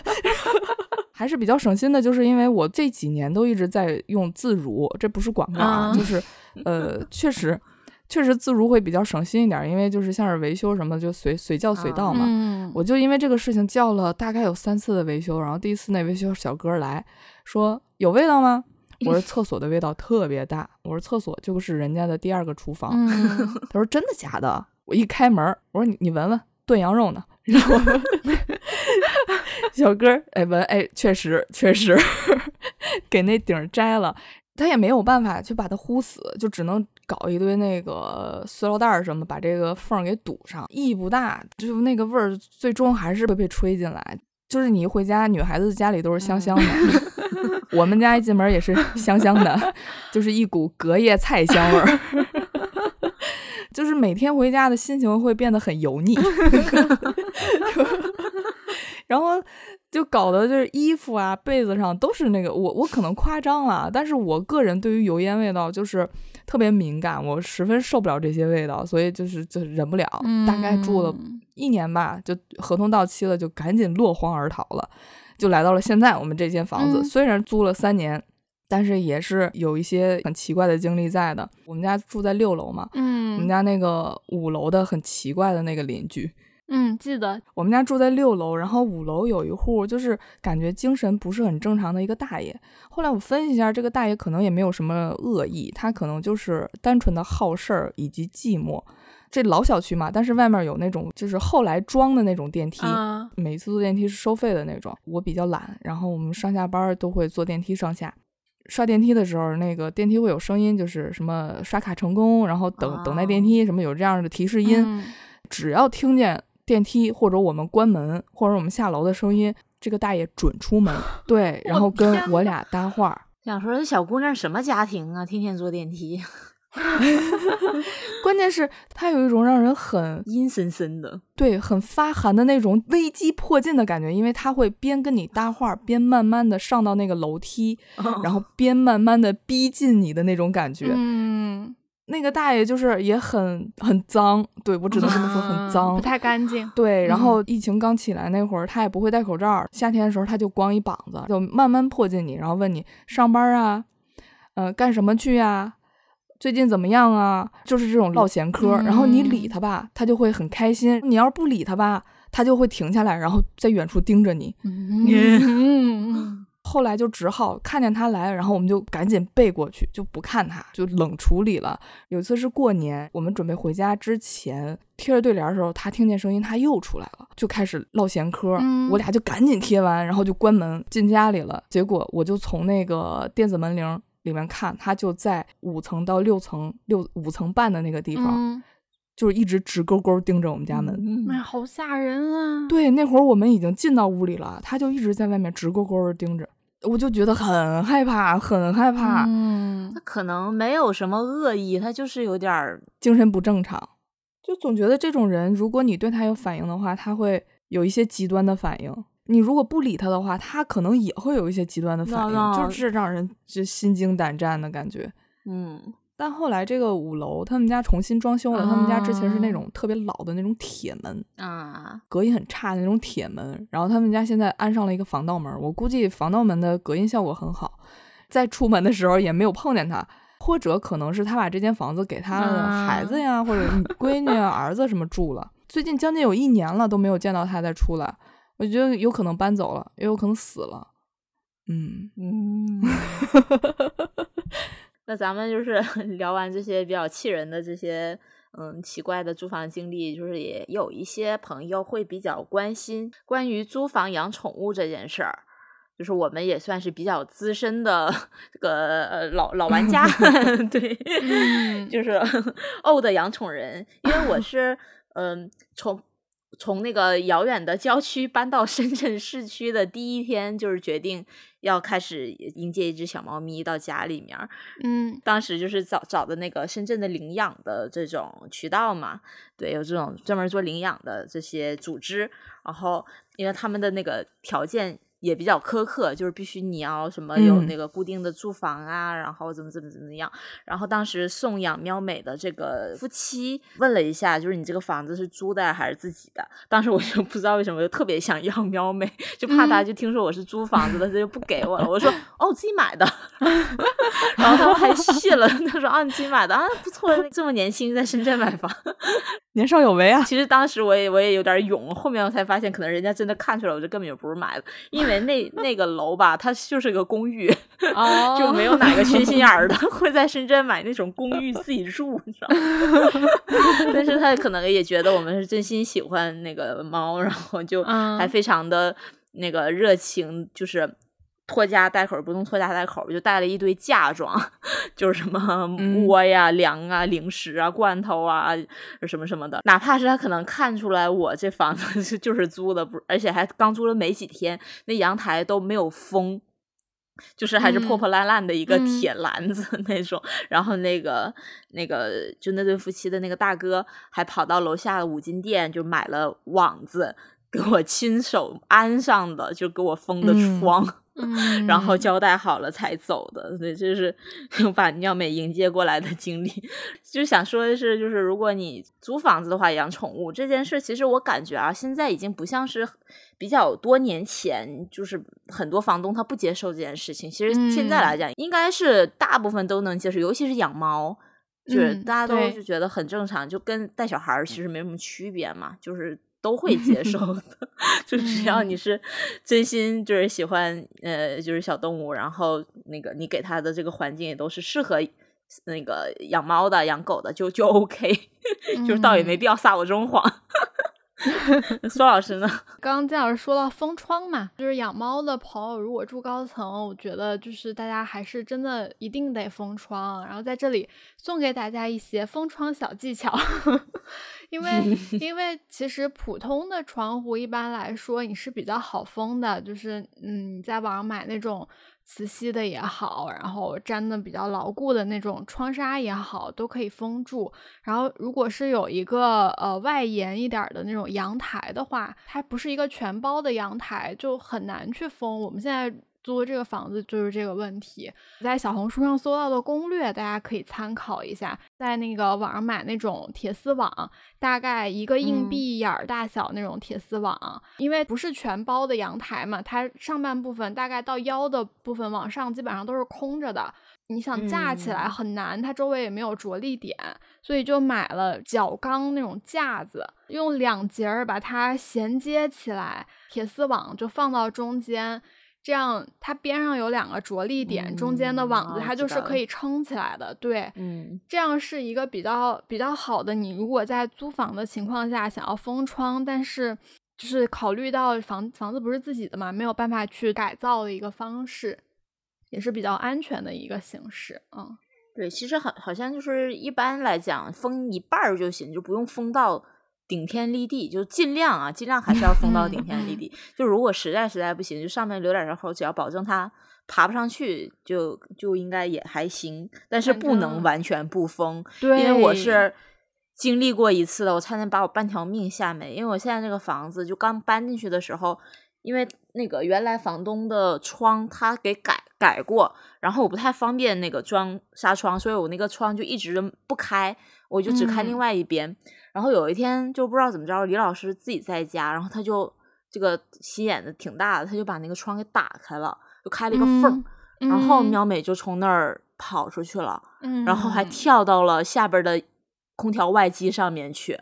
还是比较省心的。就是因为我这几年都一直在用自如，这不是广告啊，啊就是 呃，确实确实自如会比较省心一点，因为就是像是维修什么就随随叫随到嘛。嗯，我就因为这个事情叫了大概有三次的维修，然后第一次那维修小哥来说有味道吗？我说厕所的味道特别大，我说厕所就是人家的第二个厨房。嗯，他说真的假的？我一开门，我说你你闻闻炖羊肉呢，然 后小哥儿哎闻哎确实确实给那顶儿摘了，他也没有办法去把它呼死，就只能搞一堆那个塑料袋儿什么把这个缝儿给堵上，意义不大，就那个味儿最终还是会被吹进来。就是你一回家，女孩子家里都是香香的，我们家一进门也是香香的，就是一股隔夜菜香味儿。就是每天回家的心情会变得很油腻，然后就搞得就是衣服啊、被子上都是那个我我可能夸张了，但是我个人对于油烟味道就是特别敏感，我十分受不了这些味道，所以就是就忍不了。大概住了嗯一年吧，就合同到期了，就赶紧落荒而逃了，就来到了现在我们这间房子。嗯虽然租了三年，但是也是有一些很奇怪的经历在的。我们家住在六楼嘛，我们嗯，家那个五楼的很奇怪的那个邻居，嗯，记得。我们家住在六楼，然后五楼有一户，就是感觉精神不是很正常的一个大爷。后来我分析一下，这个大爷可能也没有什么恶意，他可能就是单纯的好事儿以及寂寞。这老小区嘛，但是外面有那种就是后来装的那种电梯，啊每次坐电梯是收费的那种。我比较懒，然后我们上下班都会坐电梯上下。刷电梯的时候，那个电梯会有声音，就是什么刷卡成功，然后等、等待电梯，什么有这样的提示音。嗯只要听见电梯或者我们关门或者我们下楼的声音，这个大爷准出门，对，然后跟我俩搭话。想说这小姑娘什么家庭啊，天天坐电梯，关键是他有一种让人很阴森森的。对很发寒的那种危机迫近的感觉，因为他会边跟你搭话，边慢慢的上到那个楼梯，然后边慢慢的逼近你的那种感觉。嗯，那个大爷就是也很很脏，对我只能这么说，很脏，不太干净。对，然嗯后疫情刚起来那会儿，他也不会戴口罩，夏天的时候他就光一膀子，就慢慢迫近你，然后问你上班啊，呃，干什么去呀、最近怎么样啊？就是这种唠闲嗑，然后你理嗯他吧，他就会很开心；你要是不理他吧，他就会停下来，然后在远处盯着你。嗯，后来就只好看见他来，然后我们就赶紧背过去，就不看他，就冷处理了。有一次是过年，我们准备回家之前贴着对联的时候，他听见声音，他又出来了，就开始唠闲嗑。嗯我俩就赶紧贴完，然后就关门进家里了。结果我就从那个电子门铃里面看，他就在五层到六层六五层半的那个地方，嗯，就是一直直勾勾盯着我们家门。妈、嗯哎，好吓人啊！对，那会儿我们已经进到屋里了，他就一直在外面直勾勾的盯着，我就觉得很害怕，很害怕，嗯。他可能没有什么恶意，他就是有点儿精神不正常。就总觉得这种人，如果你对他有反应的话，他会有一些极端的反应；你如果不理他的话，他可能也会有一些极端的反应，就是让人就心惊胆战的感觉。嗯但后来这个五楼他们家重新装修了，他们家之前是那啊。种特别老的那种铁门，啊，隔音很差的那种铁门，然后他们家现在安上了一个防盗门，我估计防盗门的隔音效果很好，在出门的时候也没有碰见他，或者可能是他把这间房子给他的孩子呀，或者 闺女啊、儿子什么住了，最近将近有一年了都没有见到他再出来，我觉得有可能搬走了，也有可能死了，嗯，嗯。那咱们就是 聊完这些比较气人的这些嗯奇怪的租房经历，就是也有一些朋友会比较关心关于租房养宠物这件事儿。就是我们也算是比较资深的这个呃老老玩家，对，嗯就是 old 养宠人，因为我是嗯从从那个遥远的郊区搬到深圳市区的第一天，就是决定要开始迎接一只小猫咪到家里面儿。嗯当时就是找找的那个深圳的领养的这种渠道嘛，对，有这种专门做领养的这些组织，然后因为他们的那个条件。也比较苛刻，就是必须你要什么有嗯那个固定的住房啊，然后怎么怎么怎么样。然后当时送养喵美的这个夫妻问了一下，就是你这个房子是租的还是自己的？当时我就 不知道为什么就特别想要 喵美，就怕他就听说我是租房子的，他就不给我了。我说 哦，自己买的。然后他们还信了，他说啊，你自己买的啊，不错，这么年轻在深圳买房。年少有为啊，其实当时我也我也有点勇，后面我才发现，可能人家真的看出来我这根本就不是买的，因为那那个楼吧，它就是个公寓，哦，就没有哪个缺心眼儿的会在深圳买那种公寓自己住，你知道吗？但是他可能也觉得我们是真心喜欢那个猫，然后就嗯还非常的那个热情，就是。拖家带口不用拖家带口，就带了一堆嫁妆，就是什么嗯窝呀、粮啊、零食啊、罐头啊，什么什么的。哪怕是他可能看出来我这房子是 就是租的，不，而且还刚租了没几天，那阳台都没有封，就是还是破嗯破烂烂的一个嗯铁篮子那种。然后那个那个就那对夫妻的那个大哥还跑到楼下的五金店就买了网子。给我亲手安上的，就给我封的嗯窗，嗯，然后交代好了才走的。所以，这是把妙美迎接过来的经历。就想说的是，就是如果你租房子的话，养宠物这件事，其实我感觉啊，现在已经不像是比较多年前，就是很多房东他不接受这件事情。其实现在来讲，应该是大部分都能接受，尤其是养猫。就是嗯大家都对就觉得很正常，就跟带小孩儿其实没什么区别嘛，就是都会接受的，就只要你是真心就是喜欢呃就是小动物，然后那个你给它的这个环境也都是适合那个养猫的、养狗的，就就 OK，就是倒也没必要撒我这种谎。苏老师呢？刚刚金老师说到封窗嘛，就是养猫的朋友如果住高层，我觉得就是大家还是真的一定得封窗。然后在这里送给大家一些封窗小技巧，因为因为其实普通的窗户一般来说你是比较好封的，就是嗯你在网上买那种。磁吸的也好，然后粘的比较牢固的那种窗纱也好，都可以封住。然后，如果是有一个呃外延一点的那种阳台的话，它不是一个全包的阳台，就很难去封。我们现在。租这个房子就是这个问题，在小红书上搜到的攻略，大家可以参考一下。在那个网上买那种铁丝网，大概一个硬币眼儿大小那种铁丝网，因为不是全包的阳台嘛，它上半部分大概到腰的部分往上基本上都是空着的，你想架起来很难，它周围也没有着力点，所以就买了角钢那种架子，用两节儿把它衔接起来，铁丝网就放到中间。这样，它边上有两个着力点，中间的网子它就是可以撑起来的。对，嗯，这样是一个比较比较好的。你如果在租房的情况下想要封窗，但是就是考虑到房房子不是自己的嘛，没有办法去改造的一个方式，也是比较安全的一个形式。嗯，对，其实好好像就是一般来讲封一半儿就行，就不用封到。顶天立地，就尽量啊，尽量还是要封到顶天立地。就如果实在实在不行，就上面留点人口，只要保证它爬不上去，就就应该也还行。但是不能完全不封，因为我是经历过一次的，我差点把我半条命吓没。因为我现在这个房子就刚搬进去的时候，因为那个原来房东的窗他给改改过，然后我不太方便那个装纱窗，所以我那个窗就一直不开，我就只开另外一边。然后有一天就不知道怎么着，李老师自己在家，然后他就这个心眼子挺大的，他就把那个窗给打开了，就开了一个缝，然后苗美就从那儿跑出去了，然后还跳到了下边的空调外机上面去。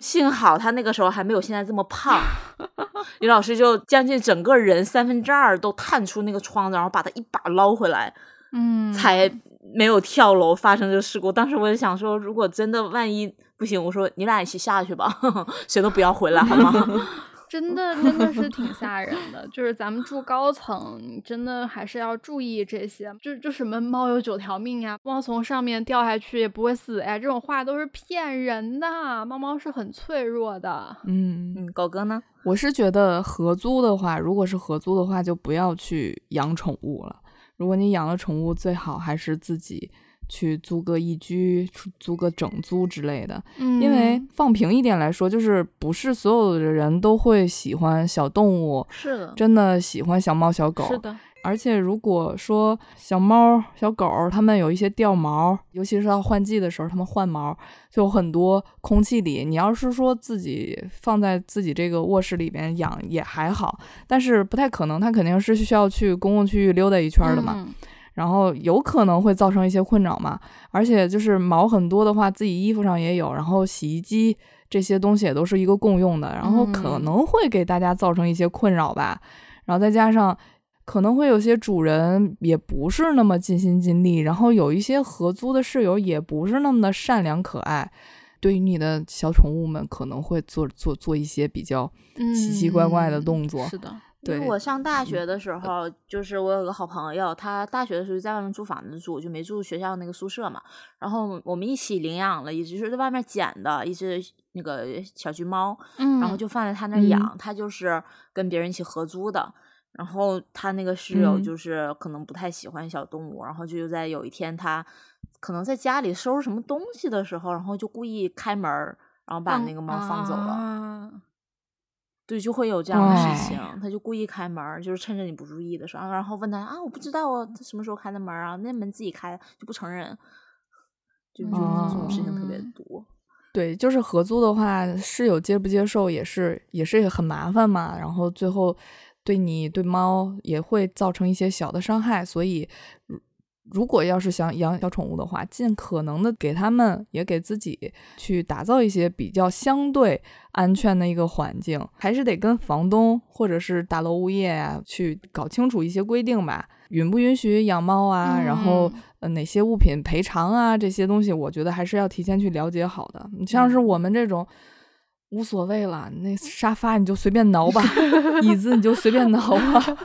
幸好他那个时候还没有现在这么胖，李老师就将近整个人三分之二都探出那个窗子，然后把他一把捞回来，嗯，才没有跳楼发生这个事故。当时我就想说，如果真的万一。不行，我说你俩一起下去吧，谁都不要回来，好吗？真的，真的是挺吓人的。就是咱们住高层，真的还是要注意这些。就就什么猫有九条命呀，猫从上面掉下去也不会死呀，这种话都是骗人的。猫猫是很脆弱的。嗯嗯，狗哥呢？我是觉得合租的话，如果是合租的话，就不要去养宠物了。如果你养了宠物，最好还是自己。去租个一居，租个整租之类的，因为放平一点来说，就是不是所有的人都会喜欢小动物，是的，真的喜欢小猫小狗，是的。而且如果说小猫小狗它们有一些掉毛，尤其是到换季的时候，它们换毛就很多，空气里你要是说自己放在自己这个卧室里边养也还好，但是不太可能，它肯定是需要去公共区域溜达一圈的嘛。然后有可能会造成一些困扰嘛，而且就是毛很多的话，自己衣服上也有，然后洗衣机这些东西也都是一个共用的，然后可能会给大家造成一些困扰吧。然后再加上可能会有些主人也不是那么尽心尽力，然后有一些合租的室友也不是那么的善良可爱，对于你的小宠物们可能会做做做一些比较奇奇怪怪的动作。是的。因为我上大学的时候，就是我有个好朋友，他大学的时候在外面租房子住，就没住学校那个宿舍嘛。然后我们一起领养了一只是在外面捡的一只那个小橘猫，然后就放在他那养。他就是跟别人一起合租的。然后他那个室友就是可能不太喜欢小动物，然后就在有一天他可能在家里收拾什么东西的时候，然后就故意开门，然后把那个猫放走了。对，就会有这样的事情，他就故意开门，就是趁着你不注意的时候，然后问他啊，我不知道啊，他什么时候开的门啊？那门自己开就不承认，就就这种事情特别多。对，就是合租的话，室友接不接受也是也是很麻烦嘛，然后最后对你对猫也会造成一些小的伤害，所以如果要是想养小宠物的话，尽可能的给他们也给自己去打造一些比较相对安全的一个环境，还是得跟房东或者是大楼物业啊去搞清楚一些规定吧，允不允许养猫啊，然后呃哪些物品赔偿啊这些东西，我觉得还是要提前去了解好的。你像是我们这种。无所谓了，那沙发你就随便挠吧，椅子你就随便挠吧，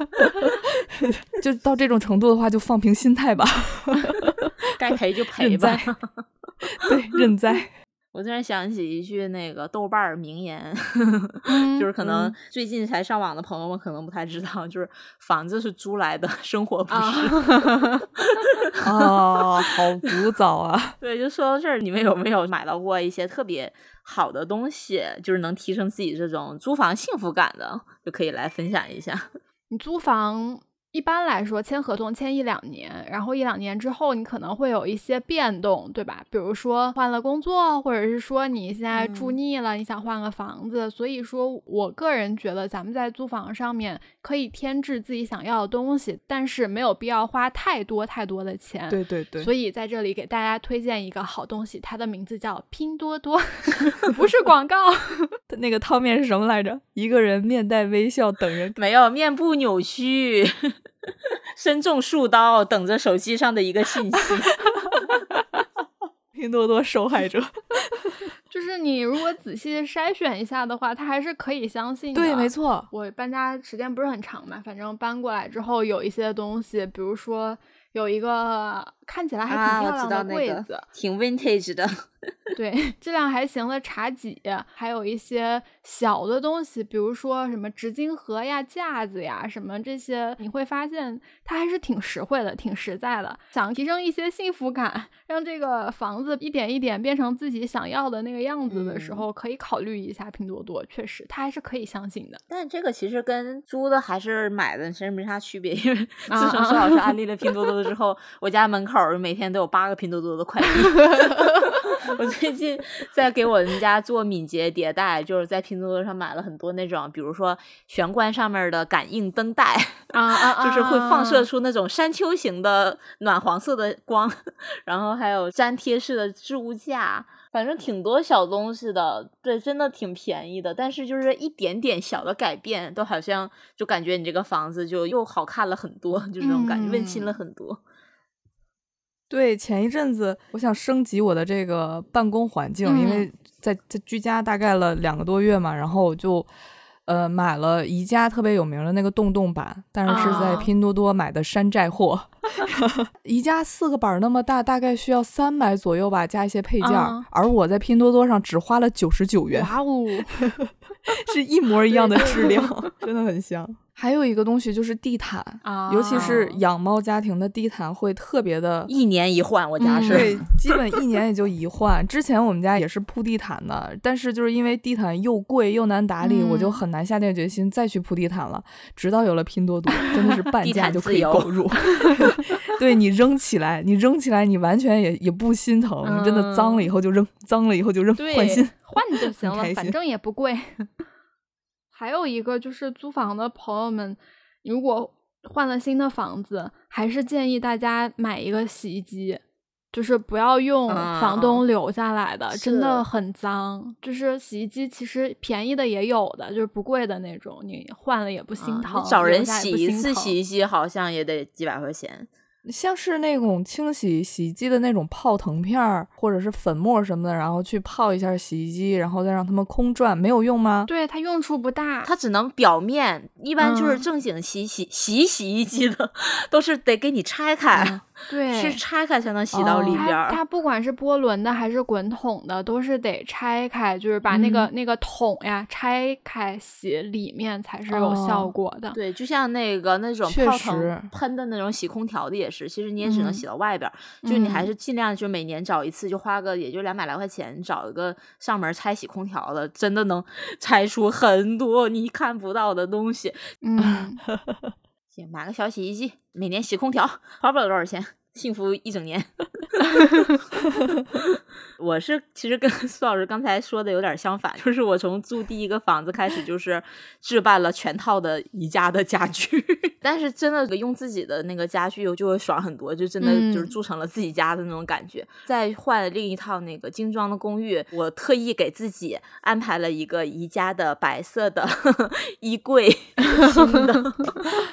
就到这种程度的话，就放平心态吧，该赔就赔吧，对，认栽。我突然想起一句那个豆瓣儿名言，就是可能最近才上网的朋友们可能不太知道，就是房子是租来的，生活不是。哦，好古早啊！对，就说到这儿，你们有没有买到过一些特别好的东西，就是能提升自己这种租房幸福感的，就可以来分享一下。你租房。一般来说，签合同签一两年，然后一两年之后，你可能会有一些变动，对吧？比如说换了工作，或者是说你现在住腻了，你想换个房子。所以说我个人觉得，咱们在租房上面可以添置自己想要的东西，但是没有必要花太多太多的钱。对对对。所以在这里给大家推荐一个好东西，它的名字叫拼多多，不是广告。那个汤面是什么来着？一个人面带微笑等人，没有面部扭曲。身中数刀，等着手机上的一个信息。拼多多受害者，就是你如果仔细筛选一下的话，他还是可以相信的。对，没错。我搬家时间不是很长嘛，反正搬过来之后有一些东西，比如说有一个看起来还挺漂亮的柜子，挺 vintage 的。对，质量还行的茶几，还有一些小的东西，比如说什么纸巾盒呀、架子呀，什么这些，你会发现它还是挺实惠的，挺实在的。想提升一些幸福感，让这个房子一点一点变成自己想要的那个样子的时候，可以考虑一下拼多多。确实，它还是可以相信的。但这个其实跟租的还是买的其实没啥区别，因为自从苏老师安利了拼多多之后，我家门口每天都有八个拼多多的快递。我最近在给我们家做敏捷迭代，就是在拼多多上买了很多那种，比如说玄关上面的感应灯带啊啊，就是会放射出那种山丘型的暖黄色的光，然后还有粘贴式的置物架，反正挺多小东西的，对，真的挺便宜的。但是就是一点点小的改变，都好像就感觉你这个房子就又好看了很多，就这种感觉，温馨了很多。对，前一阵子我想升级我的这个办公环境，因为在在居家大概了两个多月嘛，然后我就呃买了宜家特别有名的那个洞洞板，但是是在拼多多买的山寨货。宜家四个板那么大，大概需要三百左右吧，加一些配件，而我在拼多多上只花了九十九元，哇哦，是一模一样的质量，真的很香。还有一个东西就是地毯，尤其是养猫家庭的地毯会特别的，一年一换。我家是对，基本一年也就一换。之前我们家也是铺地毯的，但是就是因为地毯又贵又难打理，我就很难下定决心再去铺地毯了。直到有了拼多多，真的是半价就可以购入。对你扔起来，你扔起来，你完全也也不心疼。你真的脏了以后就扔，脏了以后就扔，换新换就行了，反正也不贵。还有一个就是租房的朋友们，如果换了新的房子，还是建议大家买一个洗衣机，就是不要用房东留下来的，真的很脏。就是洗衣机其实便宜的也有的，就是不贵的那种，你换了也不心疼。找人洗一次洗衣机好像也得几百块钱。像是那种清洗洗衣机的那种泡腾片儿，或者是粉末什么的，然后去泡一下洗衣机，然后再让它们空转，没有用吗？对，它用处不大，它只能表面。一般就是正经洗洗洗洗衣机的，都是得给你拆开。对，是拆开才能洗到里边儿。它不管是波轮的还是滚筒的，都是得拆开，就是把那个那个桶呀拆开洗里面才是有效果的。对，就像那个那种泡腾喷的那种洗空调的也是，其实你也只能洗到外边儿。就你还是尽量就每年找一次，就花个也就两百来块钱，找一个上门拆洗空调的，真的能 拆出很多你看不到的东西。嗯。买个小洗衣机，每年洗空调，花不了多少钱，幸福一整年。我是其实跟 苏老师刚才说的有点相反，就是我从租第一个房子开始，就是置办了全套的宜家的家具，但是真的用自己的那个家具就会爽很多，就真的就是住成了自己家的那种感觉。再换另一套那个精装的公寓，我特意给自己安排了一个宜家的白色的 衣柜，新的，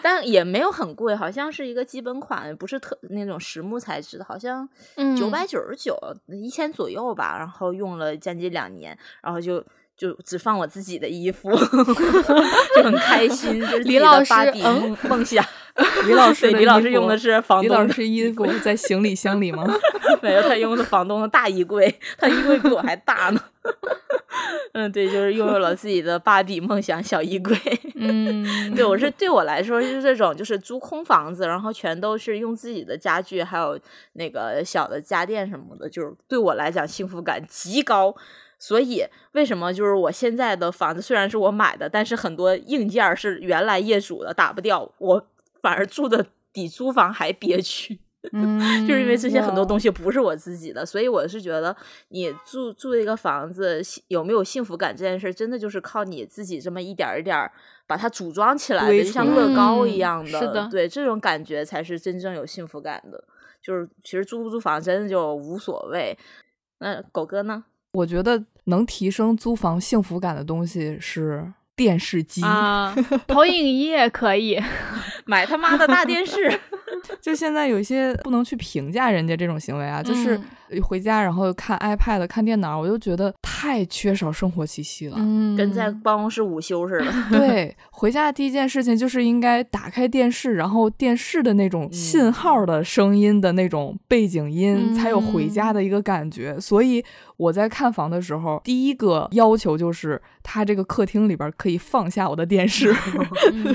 但也没有很贵，好像是一个基本款，不是特那种实木材质的，好像九百九十九，一千左右。右吧，然后用了将近两年，然后就就只放我自己的衣服，就很开心。就是李老师梦梦想，李老师，李老师用的是房东。李老师衣服在行李箱里吗？没有，他用的房东的大衣柜，他衣柜比我还大呢。嗯，对，就是拥有了自己的芭比梦想小衣柜。嗯，对我是对我来说是这种，就是租空房子，然后全都是用自己的家具，还有那个小的家电什么的，就是对我来讲幸福感极高。所以为什么就是我现在的房子虽然是我买的，但是很多硬件是原来业主的，打不掉，我反而住的比租房还憋屈。嗯，就是因为这些很多东西不是我自己的，所以我是觉得你住住一个房子有没有幸福感这件事，真的就是靠你自己这么一点一点把它组装起来的，就像乐高一样的。是的，对，这种感觉才是真正有幸福感的。就是其实租不租房真的就无所谓。那狗哥呢？我觉得能提升租房幸福感的东西是电视机啊，投影仪也可以 买他妈的大电视。就现在有一些不能去评价人家这种行为啊，就是回家然后看 iPad 看电脑，我就觉得太缺少生活气息了，跟在办公室午休似的。对，回家的第一件事情就是应该打开电视，然后电视的那种信号的声音的那种背景音，才有回家的一个感觉。所以我在看房的时候，第一个要求就是他这个客厅里边可以放下我的电视。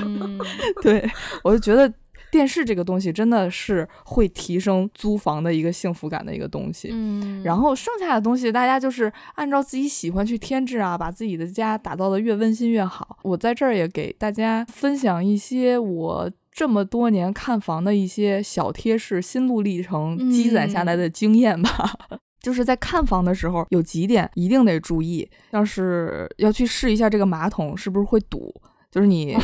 对，我就觉得。电视这个东西真的是会提升租房的一个幸福感的一个东西，嗯，然后剩下的东西大家就是按照自己喜欢去添置啊，把自己的家打造的越温馨越好。我在这儿也给大家分享一些我这么多年看房的一些小贴士、心路历程积攒下来的经验吧。就是在看房的时候，有几点一定得注意，像是要去试一下这个马桶是不是会堵。就是你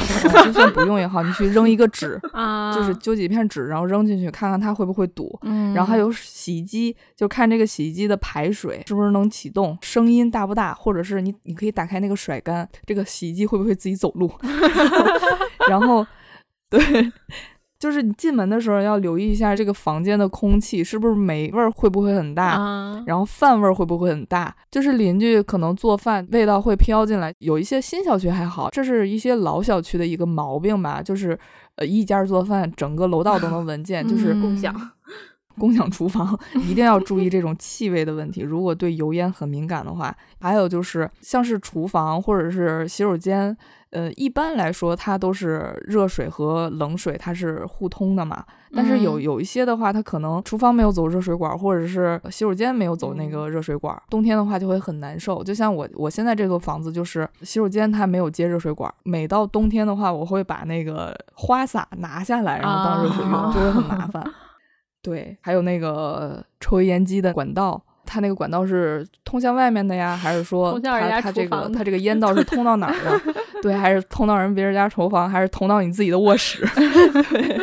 就算不用也好，你去扔一个纸，就是揪几片纸，然后扔进去，看看它会不会堵。然后还有洗衣机，就看这个洗衣机的排水是不是能启动，声音大不大，或者是你你可以打开那个甩干，这个洗衣机会不会自己走路。然后，对。就是你进门的时候要留意一下这个房间的空气是不是霉味儿会不会很大，然后饭味儿会不会很大？就是邻居可能做饭味道会飘进来。有一些新小区还好，这是一些老小区的一个毛病吧。就是呃一家做饭，整个楼道都能闻见，就是共享共享厨房，一定要注意这种气味的问题。如果对油烟很敏感的话，还有就是像是厨房或者是洗手间。呃，一般来说，它都是热水和冷水，它是互通的嘛。但是有有一些的话，它可能厨房没有走热水管，或者是洗手间没有走那个热水管，冬天的话就会很难受。就像我我现在这个房子，就是洗手间它没有接热水管，每到冬天的话，我会把那个花洒拿下来，然后当热水用，就会很麻烦。对，还有那个抽油烟机的管道。它那个管道是通向外面的呀，还是说它它这个它这个烟道是通到哪儿的？对，还是通到人别人家厨房，还是通到你自己的卧室？对。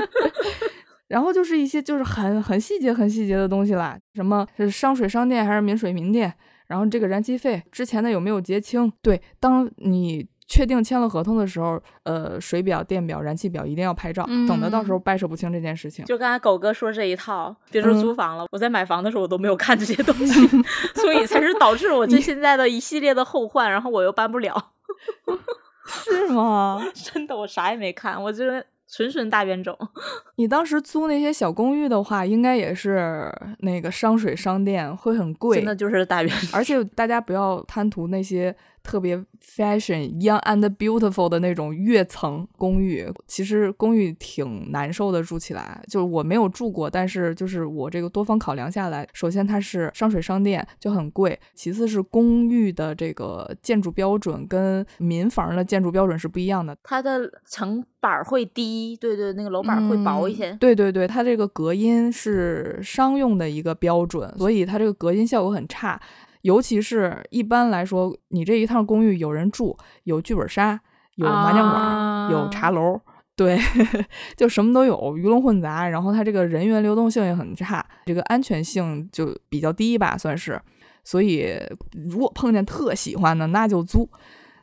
然后就是一些就是很很细节很细节的东西啦，什么是商水商电还是民水民电？然后这个燃气费之前的有没有结清？对，当你。确定签了合同的时候，呃，水表、电表、燃气表一定要拍照，省得到时候掰扯不清这件事情。就刚才狗哥说这一套，别说租房了，我在买房的时候我都没有看这些东西，所以才是导致我 这现在的一系列的后患，然后我又搬不了。是吗？真的，我啥也没看，我这纯纯大冤种。你当时租那些小公寓的话，应该也是那个商水商电会很贵，真的就是大冤种。而且大家不要贪图那些。特别 fashion、young and beautiful 的那种跃层公寓。其实公寓挺难受的，住起来。就是我没有住过，但是就是我这个多方考量下来，首先它是商水商店就很贵，其次是公寓的这个建筑标准跟民房的建筑标准是不一样的，它的层板会低，对对，那个楼板会薄一些。对对对，它这个隔音是商用的一个标准，所以它这个隔音效果很差。尤其是一般来说，你这一趟公寓有人住，有剧本杀，有麻将馆，有茶楼，对，就什么都有，鱼龙混杂。然后它这个人员流动性也很差，这个安全性就比较低吧，算是。所以如果碰见特喜欢的，那就租。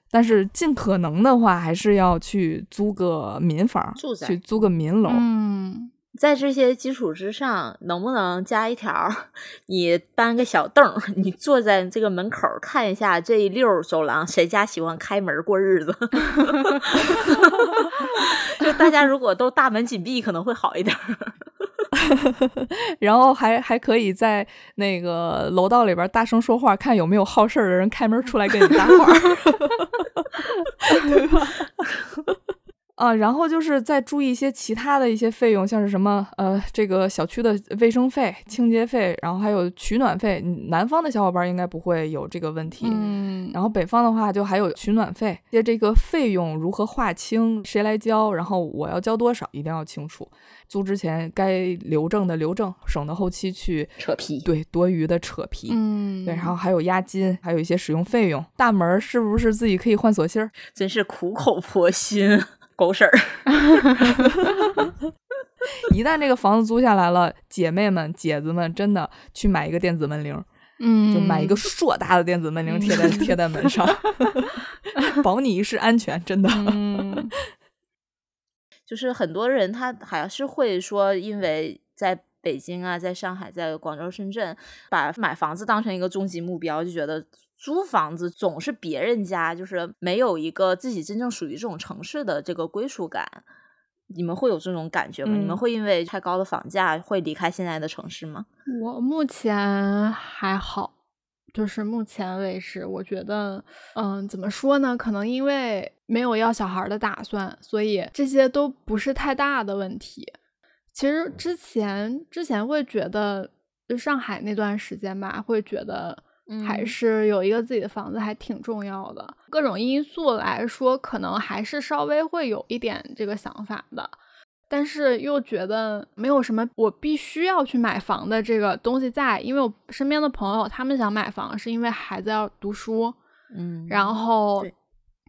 但是尽可能的话，还是要去租个民房，去租个民楼。嗯。在这些基础之上，能不能加一条？你搬个小凳，你坐在这个门口看一下这一溜走廊，谁家喜欢开门过日子？就大家如果都大门紧闭，可能会好一点。然后还还可以在那个楼道里边大声说话，看有没有好事的人开门出来跟你搭话，对吧？啊，然后就是再注意一些其他的一些费用，像是什么呃，这个小区的卫生费、清洁费，然后还有取暖费。南方的小伙伴应该不会有这个问题，嗯。然后北方的话，就还有取暖费，些这个费用如何划清，谁来交，然后我要交多少，一定要清楚。租之前该留证的留证，省得后期去扯皮。对，多余的扯皮。嗯，对，然后还有押金，还有一些使用费用。大门是不是自己可以换锁芯儿？真是苦口婆心。狗屎儿！一旦这个房子租下来了，姐妹们、姐子们，真的去买一个电子门铃，嗯，就买一个硕大的电子门铃贴在贴在门上，保你一世安全，真的。嗯，就是很多人他还是会说，因为在北京啊，在上海、在广州、深圳，把买房子当成一个终极目标，就觉得。租房子总是别人家，就是没有一个自己真正属于这种城市的这个归属感。你们会有这种感觉吗？你们会因为太高的房价会离开现在的城市吗？我目前还好，就是目前为止，我觉得，嗯，怎么说呢？可能因为没有要小孩的打算，所以这些都不是太大的问题。其实之前之前会觉得，就上海那段时间吧，会觉得。还是有一个自己的房子还挺重要的，各种因素来说，可能还是稍微会有一点这个想法的，但是又觉得没有什么我必须要去买房的这个东西在，因为我身边的朋友他们想买房是因为孩子要读书，嗯，然后。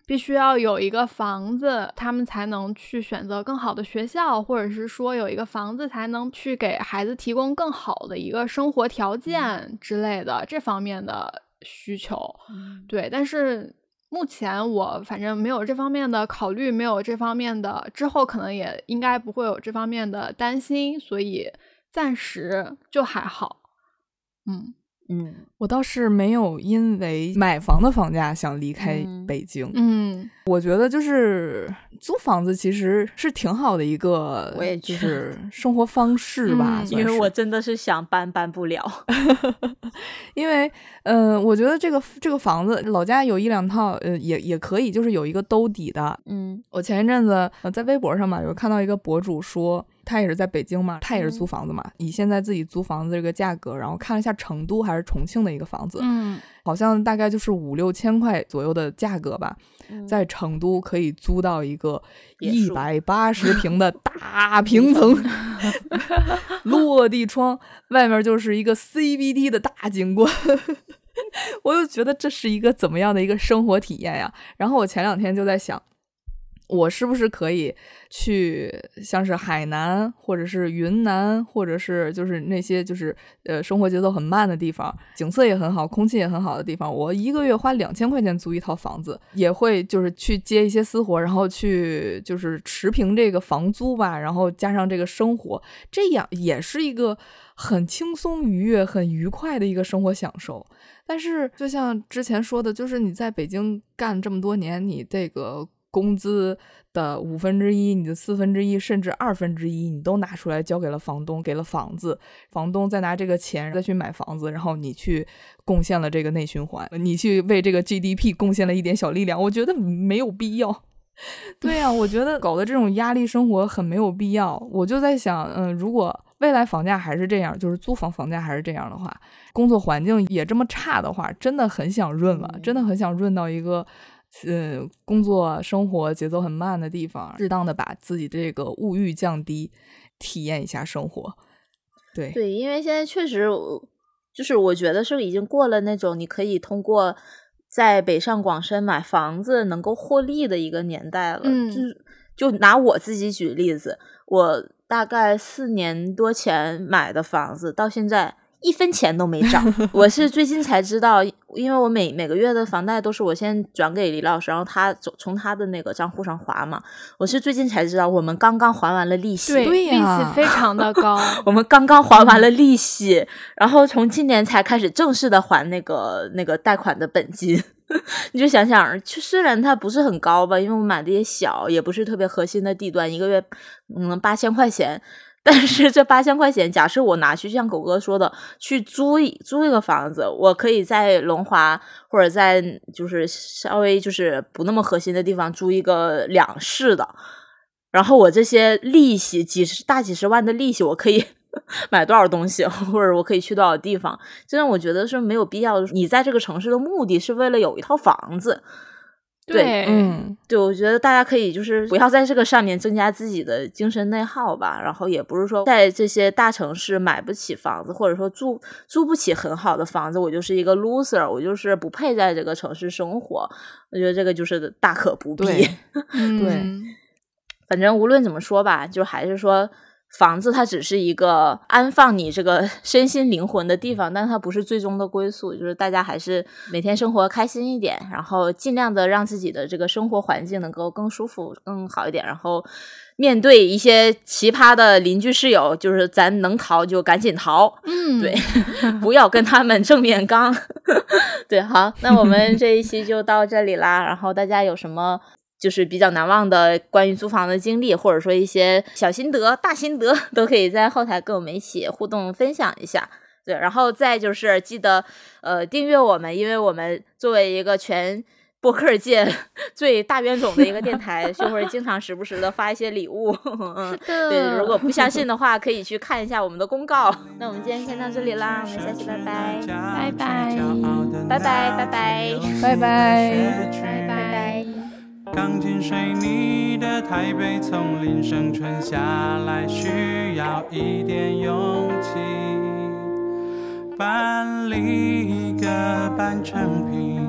必须要有一个房子，他们才能去选择更好的学校，或者是说有一个房子才能去给孩子提供更好的一个生活条件之类的这方面的需求。对，但是目前我反正没有这方面的考虑，没有这方面的，之后可能也应该不会有这方面的担心，所以暂时就还好。嗯。嗯，我倒是没有因为买房的房价想离开北京。嗯，我觉得就是租房子其实是挺好的一个，我也就是生活方式吧。因为我真的是想搬搬不了，因为嗯，我觉得这个这个房子老家有一两套，呃，也也可以，就是有一个兜底的。嗯，我前一阵子在微博上嘛，有看到一个博主说。他也是在北京嘛，他也是租房子嘛，以现在自己租房子这个价格，然后看了一下成都还是重庆的一个房子，嗯，好像大概就是五六千块左右的价格吧，在成都可以租到一个一百八十 平的大平层，落地窗，外面就是一个 CBD 的大景观，我就觉得这是一个怎么样的一个生活体验呀？然后我前两天就在想。我是不是可以去像是海南，或者是云南，或者是就是那些就是呃生活节奏很慢的地方，景色也很好，空气也很好的地方，我一个月花两千块钱租一套房子，也会就是去接一些私活，然后去就是持平这个房租吧，然后加上这个生活，这样也是一个很轻松愉悦、很愉快的一个生活享受。但是就像之前说的，就是你在北京干这么多年，你这个。工资的五分之一、你的四分之一，甚至二分之一，你都拿出来交给了房东，给了房子，房东再拿这个钱再去买房子，然后你去贡献了这个内循环，你去为这个 GDP 贡献了一点小力量，我觉得没有必要。对呀，我觉得搞的这种压力生活很没有必要。我就在想，嗯，如果未来房价还是这样，就是租房房价还是这样的话，工作环境也这么差的话，真的很想润了，真的很想润到一个，呃，工作生活节奏很慢的地方，适当的把自己的这个物欲降低，体验一下生活。对对，因为现在确实，就是我觉得是已经过了那种你可以通过。在北上广深买房子能够获利的一个年代了，就就拿我自己举例子，我大概四年多前买的房子，到现在。一分钱都没涨，我是最近才知道，因为我每每个月的房贷都是我先转给李老师，然后他从从他的那个账户上划嘛。我是最近才知道，我们刚刚还完了利息，对，利息非常的高。我们刚刚还完了利息，然后从今年才开始正式的还那个那个贷款的本金。你就想想，就虽然它不是很高吧，因为我买的也小，也不是特别核心的地段，一个月嗯八千块钱。但是这八千块钱，假设我拿去像狗哥说的去租一租一个房子，我可以在龙华或者在就是稍微就是不那么核心的地方租一个两室的，然后我这些利息几十大几十万的利息，我可以 买多少东西，或者我可以去多少地方，这让我觉得是没有必要。你在这个城市的目的是为了有一套房子。对，嗯，对，我觉得大家可以就是不要在这个上面增加自己的精神内耗吧。然后也不是说在这些大城市买不起房子，或者说租租不起很好的房子，我就是一个 loser，我就是不配在这个城市生活。我觉得这个就是大可不必。对，反正无论怎么说吧，就还是说。房子它只是一个安放你这个 身心灵魂的地方，但它不是最终的归宿。就是大家还是每天生活开心一点，然后尽量的让自己的这个生活环境能够更舒服、更好一点。然后面对一些奇葩的邻居室友，就是咱能逃就赶紧逃，嗯，对，不要跟他们正面刚。对，好，那我们这一期就到这里啦。然后大家有什么？就是比较难忘的关于租房的经历，或者说一些小心得、大心得，都可以在后台跟我们一起互动分享一下。对，然后再就是记得呃订阅我们，因为我们作为一个全播客界 最大冤种的一个电台，就会经常时不时的发一些礼物。是的。对，如果不相信的话，可以去看一下我们的公告。那我们今天先到这里啦，我们下期拜拜，拜拜，拜拜，拜拜，拜拜，拜拜。钢筋水泥的台北，丛林生存下来需要一点勇气。搬离一个半成品，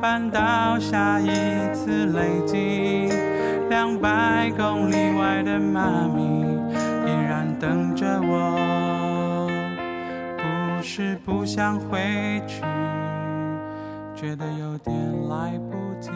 搬到下一次累积。两百公里外的妈咪依然等着我，不是不想回去，觉得有点来不及。